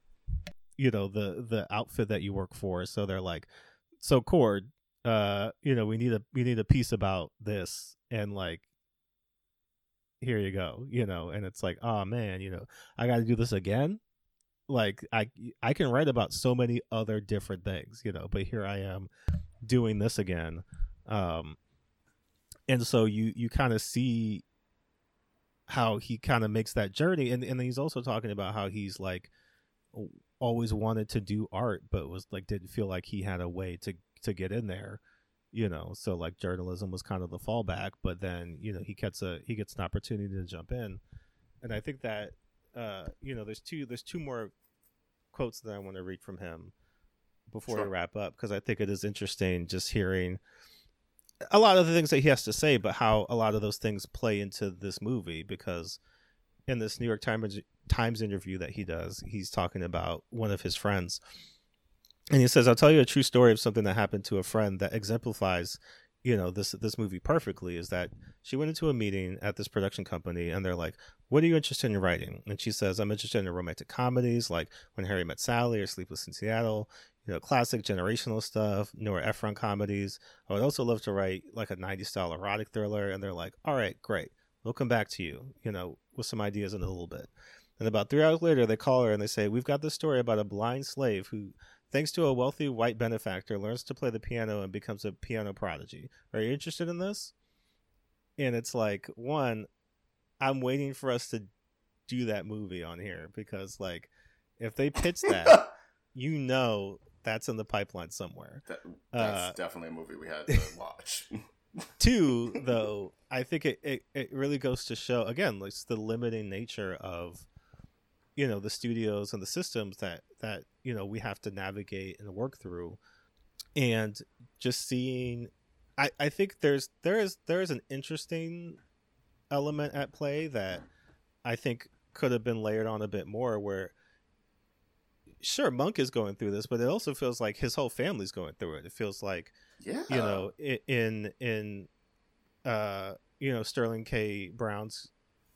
you know the the outfit that you work for so they're like so cord uh you know we need a we need a piece about this and like here you go you know and it's like oh man you know i got to do this again? Like i i can write about so many other different things you know but here i am doing this again um and so you you kind of see how he kind of makes that journey and and he's also talking about how he's like always wanted to do art but was like didn't feel like he had a way to to get in there you know so like journalism was kind of the fallback but then you know he gets a he gets an opportunity to jump in and i think that uh you know there's two there's two more quotes that i want to read from him before Sure. we wrap up because i think it is interesting just hearing a lot of the things that he has to say but how a lot of those things play into this movie because in this new york times times interview that he does he's talking about one of his friends and he says i'll tell you a true story of something that happened to a friend that exemplifies you know this this movie perfectly is that she went into a meeting at this production company and they're like what are you interested in writing and she says i'm interested in romantic comedies like when harry met sally or sleepless in seattle you know classic generational stuff nora ephron comedies. I would also love to write like a 90s style erotic thriller and they're like all right great. We'll come back to you you know with some ideas in a little bit and about three hours later they call her and they say we've got this story about a blind slave who thanks to a wealthy white benefactor, learns to play the piano and becomes a piano prodigy. Are you interested in this? And it's like, one, I'm waiting for us to do that movie on here because, like, if they pitch that, you know that's in the pipeline somewhere. That, that's Uh, definitely a movie we had to watch. Two, though, I think it, it, it really goes to show, again, like, the limiting nature of you know the studios and the systems that that you know we have to navigate and work through. And just seeing i i think there's there is there is an interesting element at play that i think could have been layered on a bit more where sure monk is going through this but it also feels like his whole family's going through it. It feels like yeah. you know in in uh you know sterling k. Brown's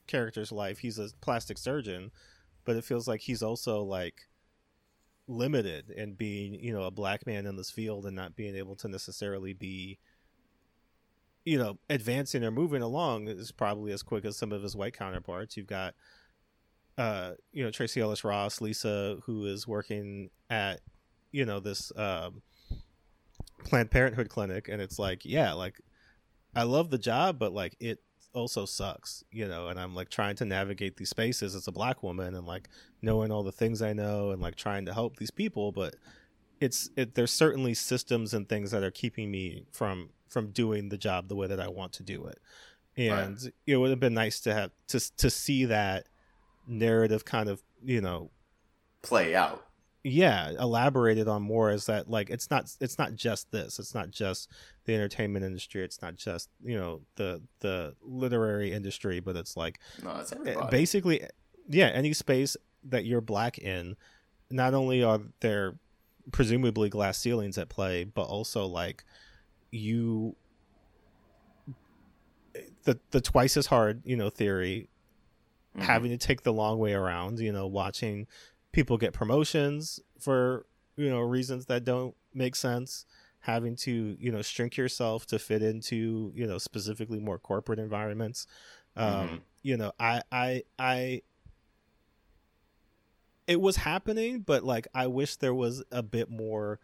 character's life he's a plastic surgeon but it feels like he's also like limited in being you know a black man in this field and not being able to necessarily be you know advancing or moving along is probably as quick as some of his white counterparts. You've got uh you know tracee ellis ross lisa who is working at you know this um planned parenthood clinic. And it's like yeah like i love the job but like it also sucks you know and i'm like trying to navigate these spaces as a black woman and like knowing all the things i know and like trying to help these people but it's it there's certainly systems and things that are keeping me from from doing the job the way that i want to do it and it would have been nice to have to to see that narrative kind of you know play out. Yeah elaborated on more is that like it's not it's not just this it's not just the entertainment industry it's not just you know the the literary industry but it's like No, it's eh, basically yeah any space that you're black in not only are there presumably glass ceilings at play but also like you the the twice as hard you know theory Mhm. having to take the long way around you know watching people get promotions for you know reasons that don't make sense. Having to you know shrink yourself to fit into you know specifically more corporate environments. Um Mhm. you know i i i it was happening but like i wish there was a bit more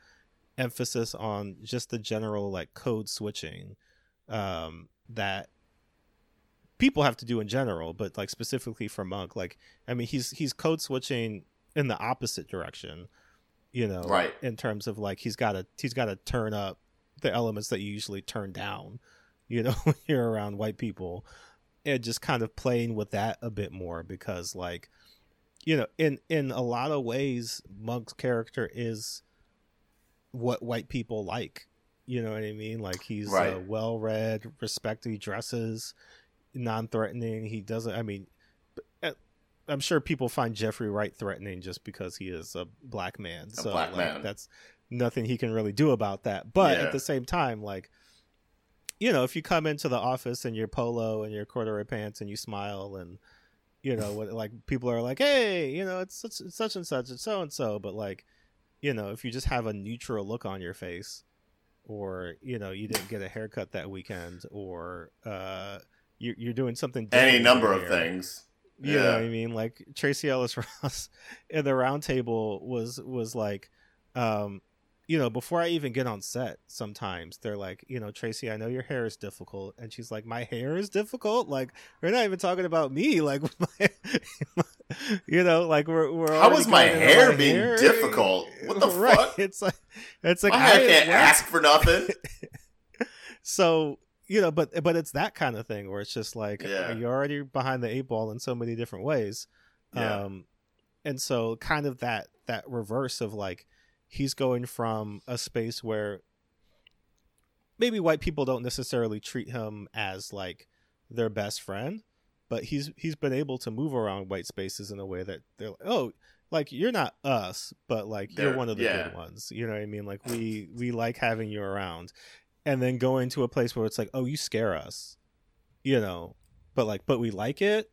emphasis on just the general like code switching um that people have to do in general but like specifically for monk. Like i mean he's he's code switching in the opposite direction you know Right. in terms of like he's got to he's got to turn up the elements that you usually turn down you know when you're around white people and just kind of playing with that a bit more because like you know in in a lot of ways monk's character is what white people like you know what i mean like he's uh, well read respected he dresses non-threatening he doesn't i mean i'm sure people find jeffrey wright threatening just because he is a black man A so black like, man. that's nothing he can really do about that but Yeah. at the same time like you know if you come into the office in your polo and your corduroy pants and you smile and you know what like people are like hey you know it's such it's such and such it's so and so but like you know if you just have a neutral look on your face or you know you didn't get a haircut that weekend or uh you, you're doing something any number of things. You know Yeah. what I mean? Like Tracee Ellis Ross in the round table was was like, um, you know, before I even get on set, sometimes they're like, you know, Tracee, I know your hair is difficult, and she's like, my hair is difficult. Like we're not even talking about me. Like, my, you know, like we're we're. How is already my hair being hair. difficult? What the right. fuck? It's like it's like My I- can't ask for nothing. so you know but but it's that kind of thing where it's just like Yeah. you're already behind the eight ball in so many different ways Yeah. um and so kind of that that reverse of like he's going from a space where maybe white people don't necessarily treat him as like their best friend but he's he's been able to move around white spaces in a way that they're like oh like you're not us but like you're They're- one of the yeah. good ones you know what i mean like we we like having you around and then going to a place where it's like oh you scare us you know but like but we like it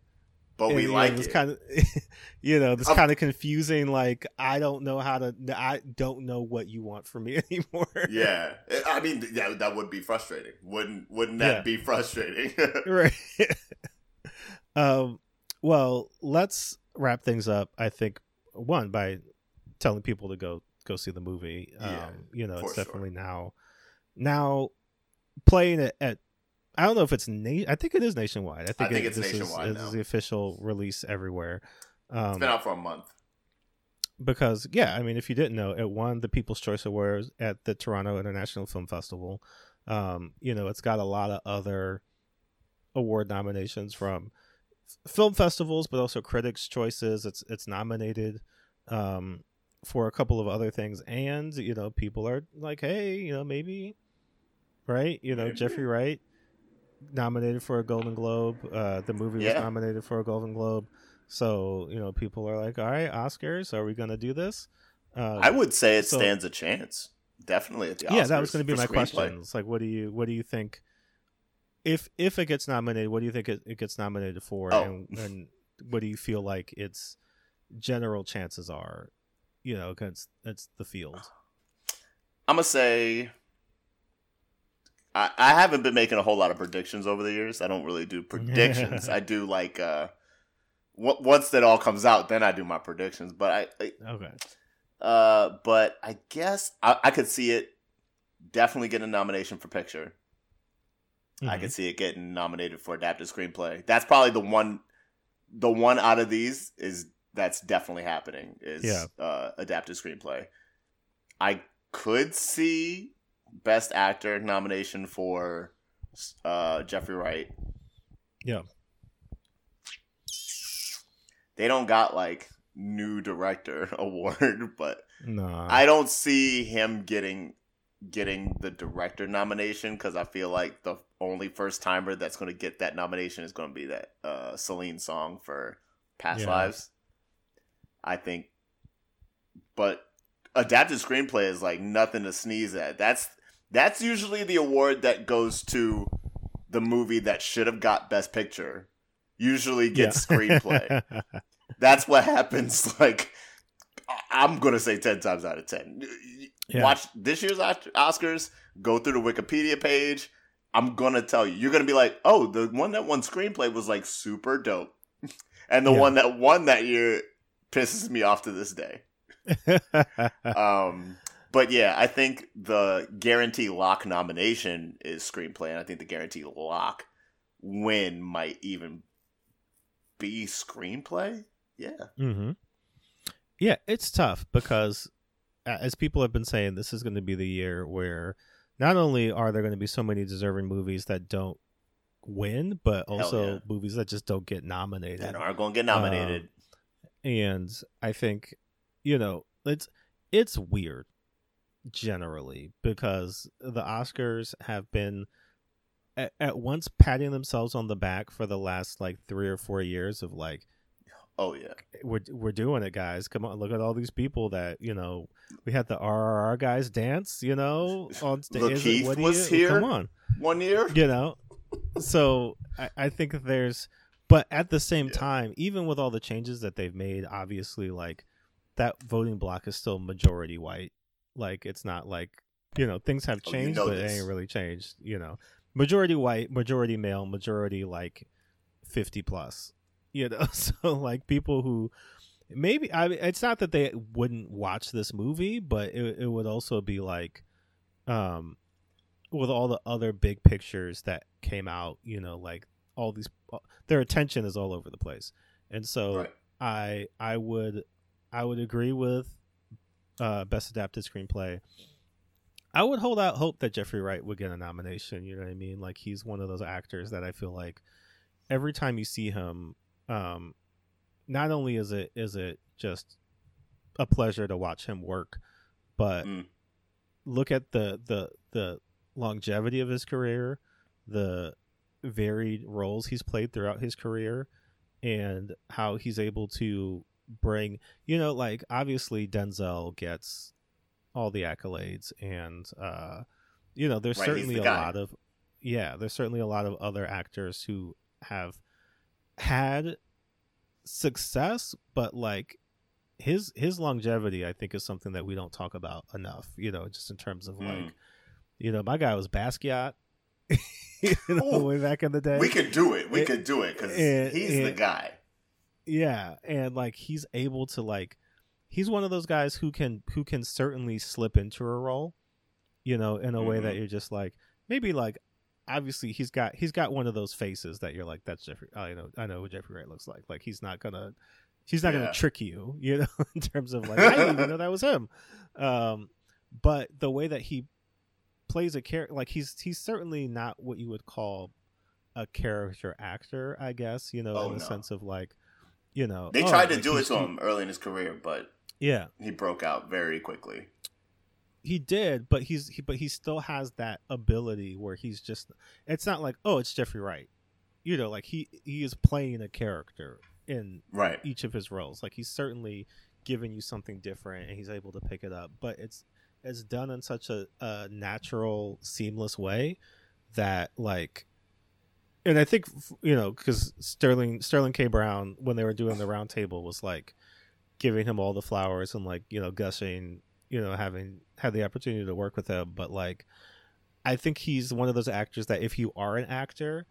But and, we you know, like this it. kind of you know this Um, kind of confusing like i don't know how to i don't know what you want from me anymore yeah, I mean, yeah, that would be frustrating. Wouldn't wouldn't that Yeah. be frustrating? right um well let's wrap things up i think one by telling people to go go see the movie um Yeah, you know it's sure. definitely now now playing it at i don't know if it's na- i think it is nationwide. I think, think it- it's this nationwide is, the official release everywhere. Um it's been out for a month. because yeah i mean if you didn't know it won the people's choice awards at the toronto international film festival. Um you know it's got a lot of other award nominations from film festivals but also critics choices. It's it's nominated um for a couple of other things. And you know people are like hey you know maybe right you know Maybe. jeffrey wright nominated for a golden globe uh the movie Yeah. was nominated for a golden globe so you know people are like all right oscars are we gonna do this uh, I would say it so- stands a chance. Definitely at the yeah that was going to be my question it's like what do you what do you think if if it gets nominated what do you think it, it gets nominated for Oh. and, and what do you feel like its general chances are you know against it's the field I'm gonna say. I, I haven't been making a whole lot of predictions over the years. I don't really do predictions. I do like uh, w- once that all comes out, then I do my predictions. But I, I okay uh, but I guess I, I could see it definitely getting a nomination for picture. I Mhm. could see it getting nominated for adapted screenplay. That's probably the one, the one out of these is that's definitely happening. Is Yeah. uh, adapted screenplay. I could see best actor nomination for uh, Jeffrey Wright. Yeah. They don't got like new director award, but No, I don't see him getting getting the director nomination because I feel like the only first timer that's going to get that nomination is going to be that uh, Celine song for Past Yeah. Lives. I think, but adapted screenplay is like nothing to sneeze at. That's that's usually the award that goes to the movie that should have got Best Picture. Usually gets screenplay. That's what happens. Like I'm gonna say ten times out of ten. Yeah. Watch this year's Oscars. Go through the Wikipedia page. I'm gonna tell you, you're gonna be like, oh, the one that won screenplay was like super dope, and the Yeah. one that won that year pisses me off to this day. Um, but yeah, I think the guarantee lock nomination is screenplay, and I think the guarantee lock win might even be screenplay. Yeah. hmm Yeah, it's tough because, as people have been saying, this is going to be the year where not only are there going to be so many deserving movies that don't win, but also yeah. movies that just don't get nominated. That aren't going to get nominated. and I think you know it's it's weird generally because the Oscars have been at, at once patting themselves on the back for the last like three or four years of like oh yeah. we're we're doing it, guys. Come on, look at all these people that you know. We had the RRR guys dance, you know, on stage. Lakeith was you- here. Come on, One year. you know. So I, I think there's, but at the same Yeah. time, even with all the changes that they've made, obviously, like that voting block is still majority white. Like it's not like you know things have Oh, you changed, know but it ain't really changed. You know, majority white, majority male, majority like fifty plus. You know, so like people who maybe I mean, it's not that they wouldn't watch this movie, but it it would also be like, um, with all the other big pictures that came out, you know, like all these, uh, their attention is all over the place, and so Right. I I would I would agree with uh, best adapted screenplay. I would hold out hope that Jeffrey Wright would get a nomination. You know what I mean? Like he's one of those actors that I feel like every time you see him, um, not only is it is it just a pleasure to watch him work, but Mm. look at the the the longevity of his career, the varied roles he's played throughout his career, and how he's able to bring you know like obviously Denzel gets all the accolades and uh you know there's Right, certainly the a guy. lot of yeah there's certainly a lot of other actors who have had success but like his his longevity i think is something that we don't talk about enough you know just in terms of Mm. like you know my guy was basquiat you know way back in the day We could do it. We It- could do it because he's the guy. Yeah and like he's able to like he's one of those guys who can who can certainly slip into a role you know in a way that Mhm. you're just like maybe like obviously he's got he's got one of those faces that you're like that's jeffrey i know i know what jeffrey wright looks like like he's not gonna he's not Yeah. gonna trick you you know in terms of like i didn't even know that was him um but the way that he plays a character like he's he's certainly not what you would call a character actor i guess you know Oh, in the no. sense of like you know They oh, tried to like do it to him early in his career, but yeah he broke out very quickly. he did but he's he, but he still has that ability where he's just it's not like oh it's jeffrey wright you know like he he is playing a character in Right. each of his roles like he's certainly giving you something different and he's able to pick it up but it's it's done in such a, a natural seamless way that like and i think you know because sterling sterling k brown when they were doing the roundtable was like giving him all the flowers and like you know gushing you know having had the opportunity to work with him but like i think he's one of those actors that if you are an actor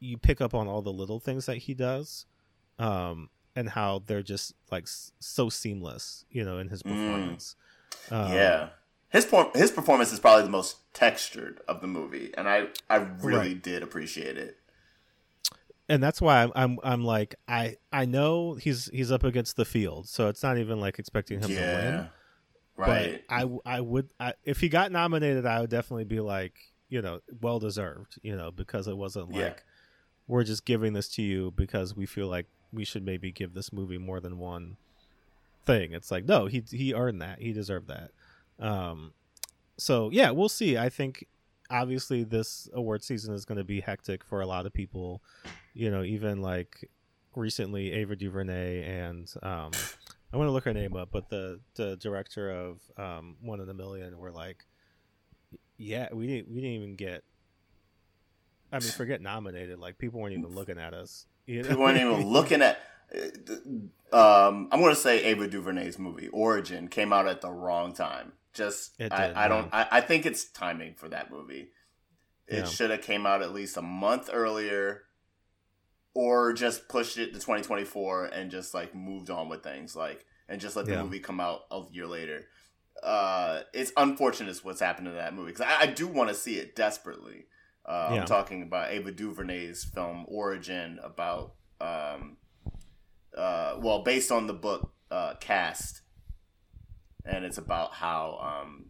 you pick up on all the little things that he does um and how they're just like so seamless you know in his Mm. performance um, yeah. His por- his performance is probably the most textured of the movie, and I I really Right. did appreciate it. and that's why I'm, I'm I'm like I I know he's he's up against the field, so it's not even like expecting him to win. Right. But I I would I, if he got nominated, I would definitely be like you know well deserved, you know, because it wasn't like Yeah. we're just giving this to you because we feel like we should maybe give this movie more than one thing. It's like no, he he earned that. He deserved that. Um, so yeah, we'll see. I think obviously this award season is going to be hectic for a lot of people. You know, even like recently Ava DuVernay and um, I want to look her name up, but the the director of um, One in a Million were like, yeah, we didn't we didn't even get. I mean, forget nominated. Like people weren't even looking at us. You know? People weren't even looking at. Um, I'm going to say Ava DuVernay's movie Origin came out at the wrong time. Just It I, I don't. yeah. I, I think it's timing for that movie. It Yeah. should have came out at least a month earlier, or just pushed it to 2024 and just like moved on with things, like and just let the Yeah. movie come out a year later. Uh, it's unfortunate what's happened to that movie because I, I do want to see it desperately. Uh, Yeah. I'm talking about Ava DuVernay's film Origin about, um, uh, well, based on the book uh, Cast, and it's about how um,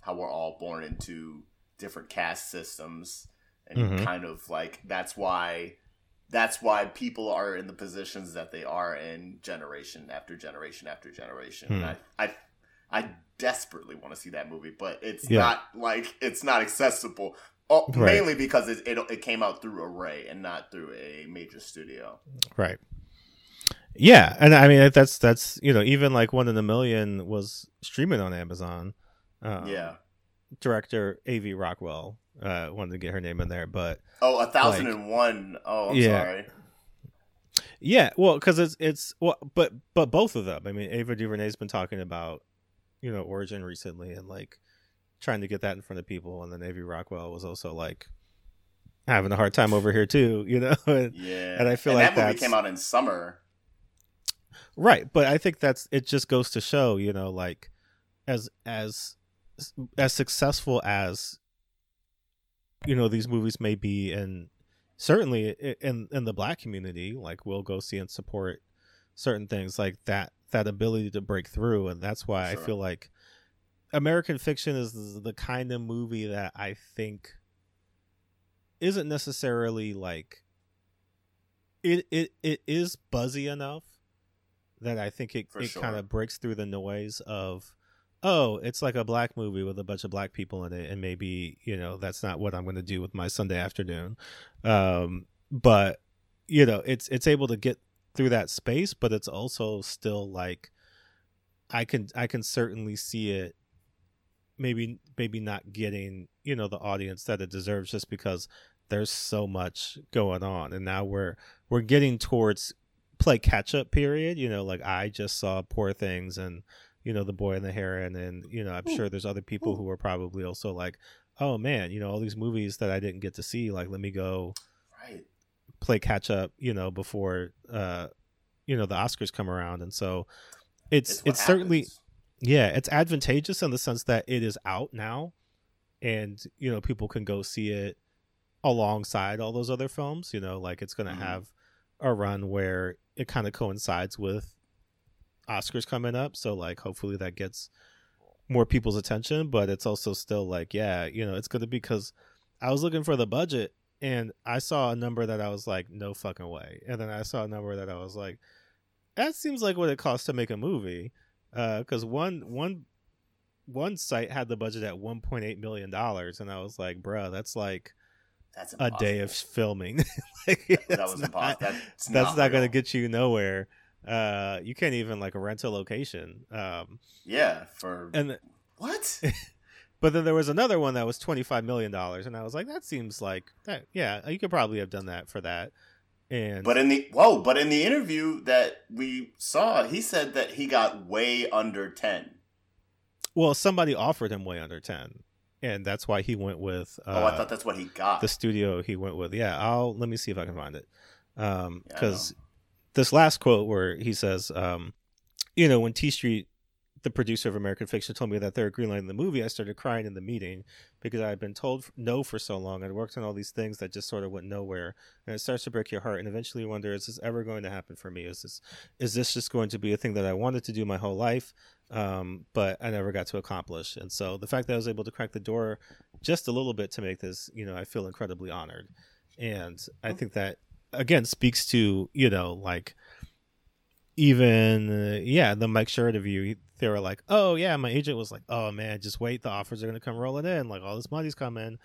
how we're all born into different caste systems, and Mhm. kind of like that's why that's why people are in the positions that they are in generation after generation after generation. Hmm. I, I I desperately want to see that movie, but it's Yeah. not like it's not accessible. Oh, Right. Mainly because it, it it came out through Array and not through a major studio. Right. Yeah, and I mean that's that's you know even like one in a million was streaming on Amazon. Um, yeah. Director A.V. Rockwell uh, wanted to get her name in there, but Oh, a thousand and one. Oh, I'm Yeah. sorry. yeah, well, because it's it's well, but but both of them. I mean, Ava DuVernay's been talking about you know Origin recently and like trying to get that in front of people, and then A.V. Rockwell was also like having a hard time over here too, you know. And- Yeah. And I feel like that movie came out in summer. Right, but I think that's it. Just goes to show, you know, like as as as successful as you know these movies may be, and certainly in in the black community, like we'll go see and support certain things like that. That ability to break through, and that's why I feel like American Fiction is the kind of movie that I think isn't necessarily like it. It it is buzzy enough that I think it, For it sure. kind of breaks through the noise of oh, it's like a black movie with a bunch of black people in it, and maybe you know that's not what I'm going to do with my Sunday afternoon. Um, but you know, it's it's able to get through that space, but it's also still like I can I can certainly see it maybe maybe not getting you know the audience that it deserves just because there's so much going on and now we're we're getting towards play catch up period you know like i just saw poor things and you know the boy and the heron and you know i'm sure there's other people who are probably also like oh man you know all these movies that i didn't get to see like let me go Right. play catch up, you know, before uh you know the Oscars come around and so it's what it's, certainly yeah, it's advantageous in the sense that it is out now and you know people can go see it alongside all those other films, you know, like it's going to Mhm. have a run where it kind of coincides with Oscars coming up, so like hopefully that gets more people's attention, but it's also still like yeah, you know, it's to be cuz I was looking for the budget and I saw a number that I was like, no fucking way. And then I saw a number that I was like, that seems like what it costs to make a movie. Uh, because one one one site had the budget at 1.8 million dollars, and I was like, bruh, that's like That's a day of filming. like, that it's was not- impossible. That's, That's not, going to get you nowhere. Uh, you can't even like rent a location. Um, Yeah. For and what? but then there was another one that was 25 million dollars, and I was like, that seems like that. Yeah, you could probably have done that for that. And But in the whoa, but in the interview that we saw, he said that he got way under ten. Well, somebody offered him way under ten, and that's why he went with. Uh, oh, I thought that's what he got. the studio he went with. Yeah, I'll let me see if I can find it. Um, Yeah, because this last quote where he says, um, you know, when T Street, the producer of American Fiction, told me that they're greenlighting the movie, I started crying in the meeting because I had been told no for so long. I'd worked on all these things that just sort of went nowhere, and it starts to break your heart. And eventually, you wonder, is this ever going to happen for me? Is this is this just going to be a thing that I wanted to do my whole life? um, but I never got to accomplish. And so the fact that I was able to crack the door just a little bit to make this, you know, I feel incredibly honored. And I think that again speaks to, you know, like even uh, yeah, the Mike Sure interview, they were like, "Oh yeah, my agent was like, oh man, just wait, the offers are gonna come rolling in, like all this money's coming,"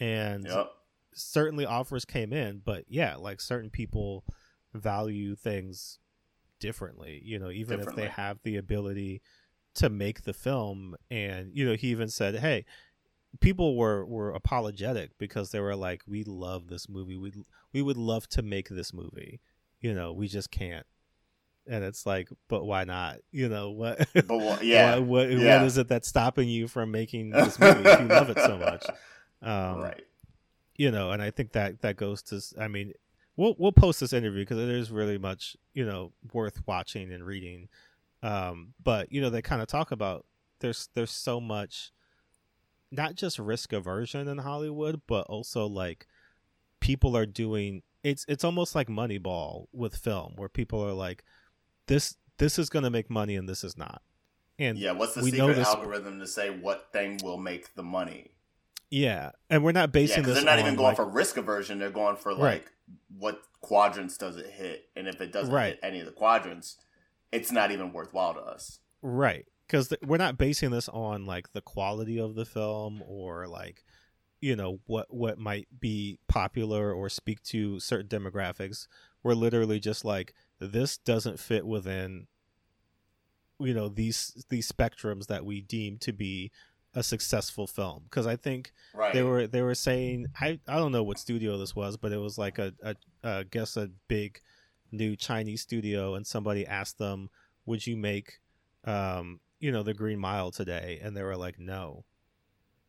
and Yep. certainly offers came in, but yeah, like certain people value things differently. You know, even if they have the ability to make the film, and you know, he even said, "Hey." People were, were apologetic because they were like, "We love this movie. We we would love to make this movie. You know, we just can't." And it's like, but why not? You know what? But yeah, what, what, yeah. what is it that's stopping you from making this movie if you love it so much? Um, right. you know, and I think that that goes to. I mean, we'll we'll post this interview because it is really much you know worth watching and reading. Um, but you know, they kind of talk about there's there's so much, not just risk aversion in Hollywood, but also like people are doing. It's it's almost like Moneyball with film, where people are like, this this is going to make money and this is not. And Yeah, what's the secret this- algorithm to say what thing will make the money? yeah, and we're not basing because this. they're not even going like- for risk aversion. They're going for like Right. what quadrants does it hit, and if it doesn't Right. hit any of the quadrants, it's not even worthwhile to us. right because th- we're not basing this on like the quality of the film or like you know what what might be popular or speak to certain demographics we're literally just like this doesn't fit within you know these these spectrums that we deem to be a successful film because i think Right. they were they were saying I I don't know what studio this was, but it was like a, a I guess a big new Chinese studio, and somebody asked them, "Would you make, um, you know, the Green Mile today?" And they were like, "No."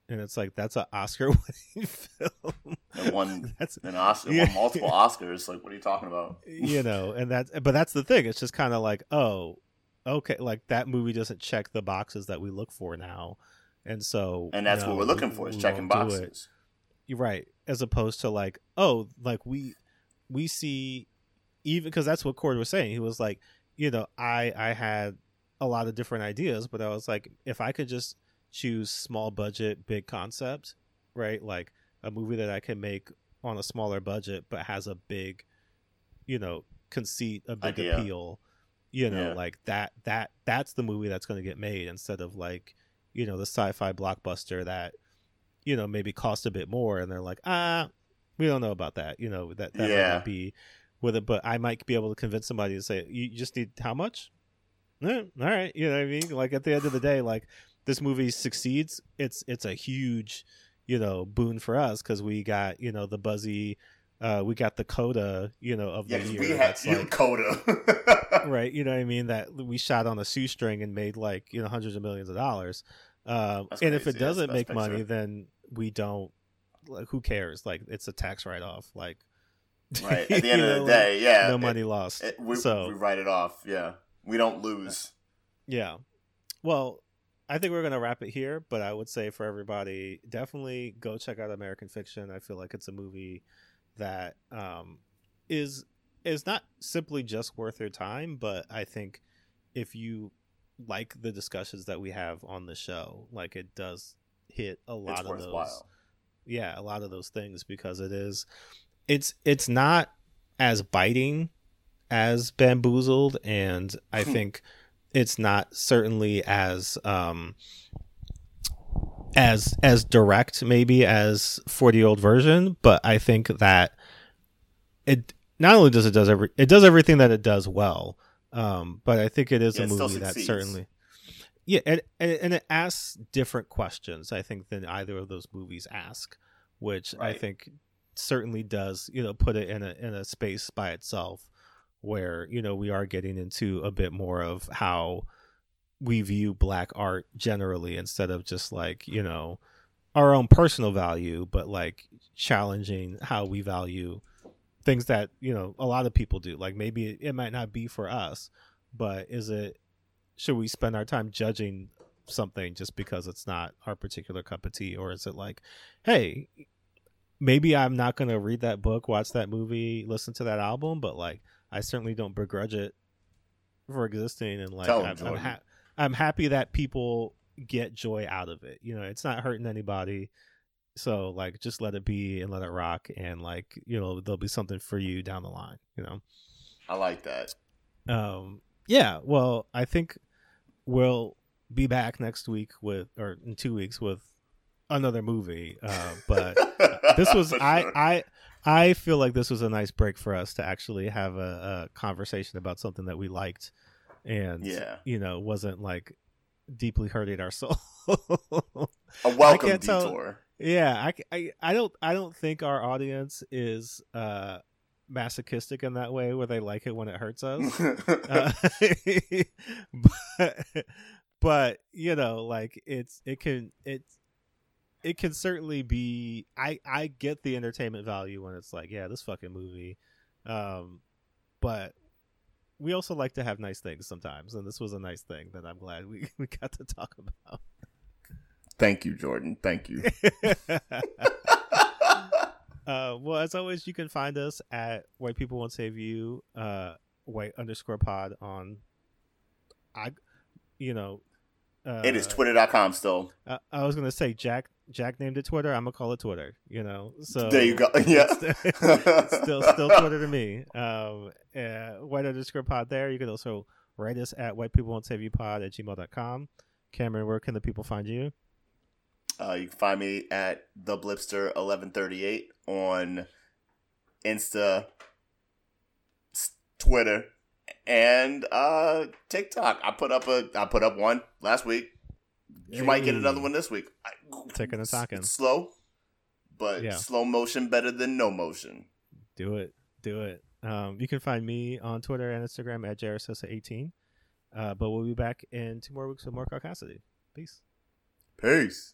And it's like that's an Oscar-winning film. It won that's an Oscar, Yeah. multiple Oscars. Like, what are you talking about? you know, and that's but that's the thing. It's just kind of like, oh, okay, like that movie doesn't check the boxes that we look for now, and so And that's no, what we're looking for: is checking won't do it. boxes. You're right. As opposed to like, oh, like we we see even because that's what Cord was saying. He was like, you know, I I had a lot of different ideas, but I was like, if I could just choose small budget, big concept, right? Like a movie that I can make on a smaller budget but has a big, you know, conceit, a big Idea. appeal. You know, Yeah. like that that that's the movie that's going to get made instead of like, you know, the sci-fi blockbuster that you know maybe cost a bit more and they're like ah we don't know about that you know that that might Yeah. not be with it but i might be able to convince somebody to say you just need how much Eh, all right you know what i mean like at the end of the day like this movie succeeds it's it's a huge you know boon for us because we got you know the buzzy uh we got the coda you know of Yeah, the year we had you like Coda. right you know what i mean that we shot on a shoestring and made like you know hundreds of millions of dollars um, That's and if it doesn't make best money picture. then we don't like who cares like it's a tax write-off like right. At the end of the day, yeah. no it- money lost it- we, so we write it off. Yeah. We don't lose. yeah well i think we're gonna wrap it here but i would say for everybody definitely go check out american fiction. I feel like it's a movie that um is is not simply just worth your time but i think if you like the discussions that we have on the show like it does hit a lot It's of those yeah a lot of those things because it is it's it's not as biting as bamboozled and i think it's not certainly as um as as direct maybe as 40 year old version but i think that it not only does it does every it does everything that it does well um but i think it is Yeah, a it movie that certainly yeah and, and and it asks different questions i think than either of those movies ask which i think certainly does you know put it in a in a space by itself where you know we are getting into a bit more of how we view black art generally instead of just like you know our own personal value but like challenging how we value things that you know a lot of people do. Like maybe it, it might not be for us but is it should we spend our time judging something just because it's not our particular cup of tea? Or is it like hey maybe i'm not going to read that book watch that movie listen to that album but like i certainly don't begrudge it for existing and like I'm, I'm, ha- I'm happy that people get joy out of it you know it's not hurting anybody so like just let it be and let it rock and like you know there'll be something for you down the line you know I like that. um Yeah, well, I think we'll be back next week with, or in two weeks with another movie. Uh, but this was I. I I feel like this was a nice break for us to actually have a, a conversation about something that we liked, and Yeah. you know, wasn't like deeply hurting our soul. a welcome can't tell- detour. yeah, I, I I don't I don't think our audience is uh masochistic in that way where they like it when it hurts us. Uh, but but you know like it's it can it's it can certainly be i i get the entertainment value when it's like yeah this fucking movie um but we also like to have nice things sometimes and this was a nice thing that i'm glad we, we got to talk about Thank you, Jordan. Thank you. uh, well, as always, you can find us at White People Won't Save You, uh, White underscore Pod on, I, you know, uh, it is twitter.com still. I, I was gonna say Jack. Jack named it Twitter. I'm gonna call it Twitter. You know, so there you go. Yeah. still still Twitter to me. Um, uh, white underscore Pod there. You can also write us at White People Won't Save You Pod at gmail.com. Cameron, where can the people find you? Uh, you can find me at the Blipster eleven thirty eight on Insta, Twitter, and uh, TikTok. I put up a I put up one last week. You might get another one this week. I, Ticking and talking. It's slow, but Yeah. slow motion better than no motion. Do it. Do it. Um, you can find me on Twitter and Instagram at Jarasosa18. Uh, but we'll be back in two more weeks with more Caucasity. Peace. Peace.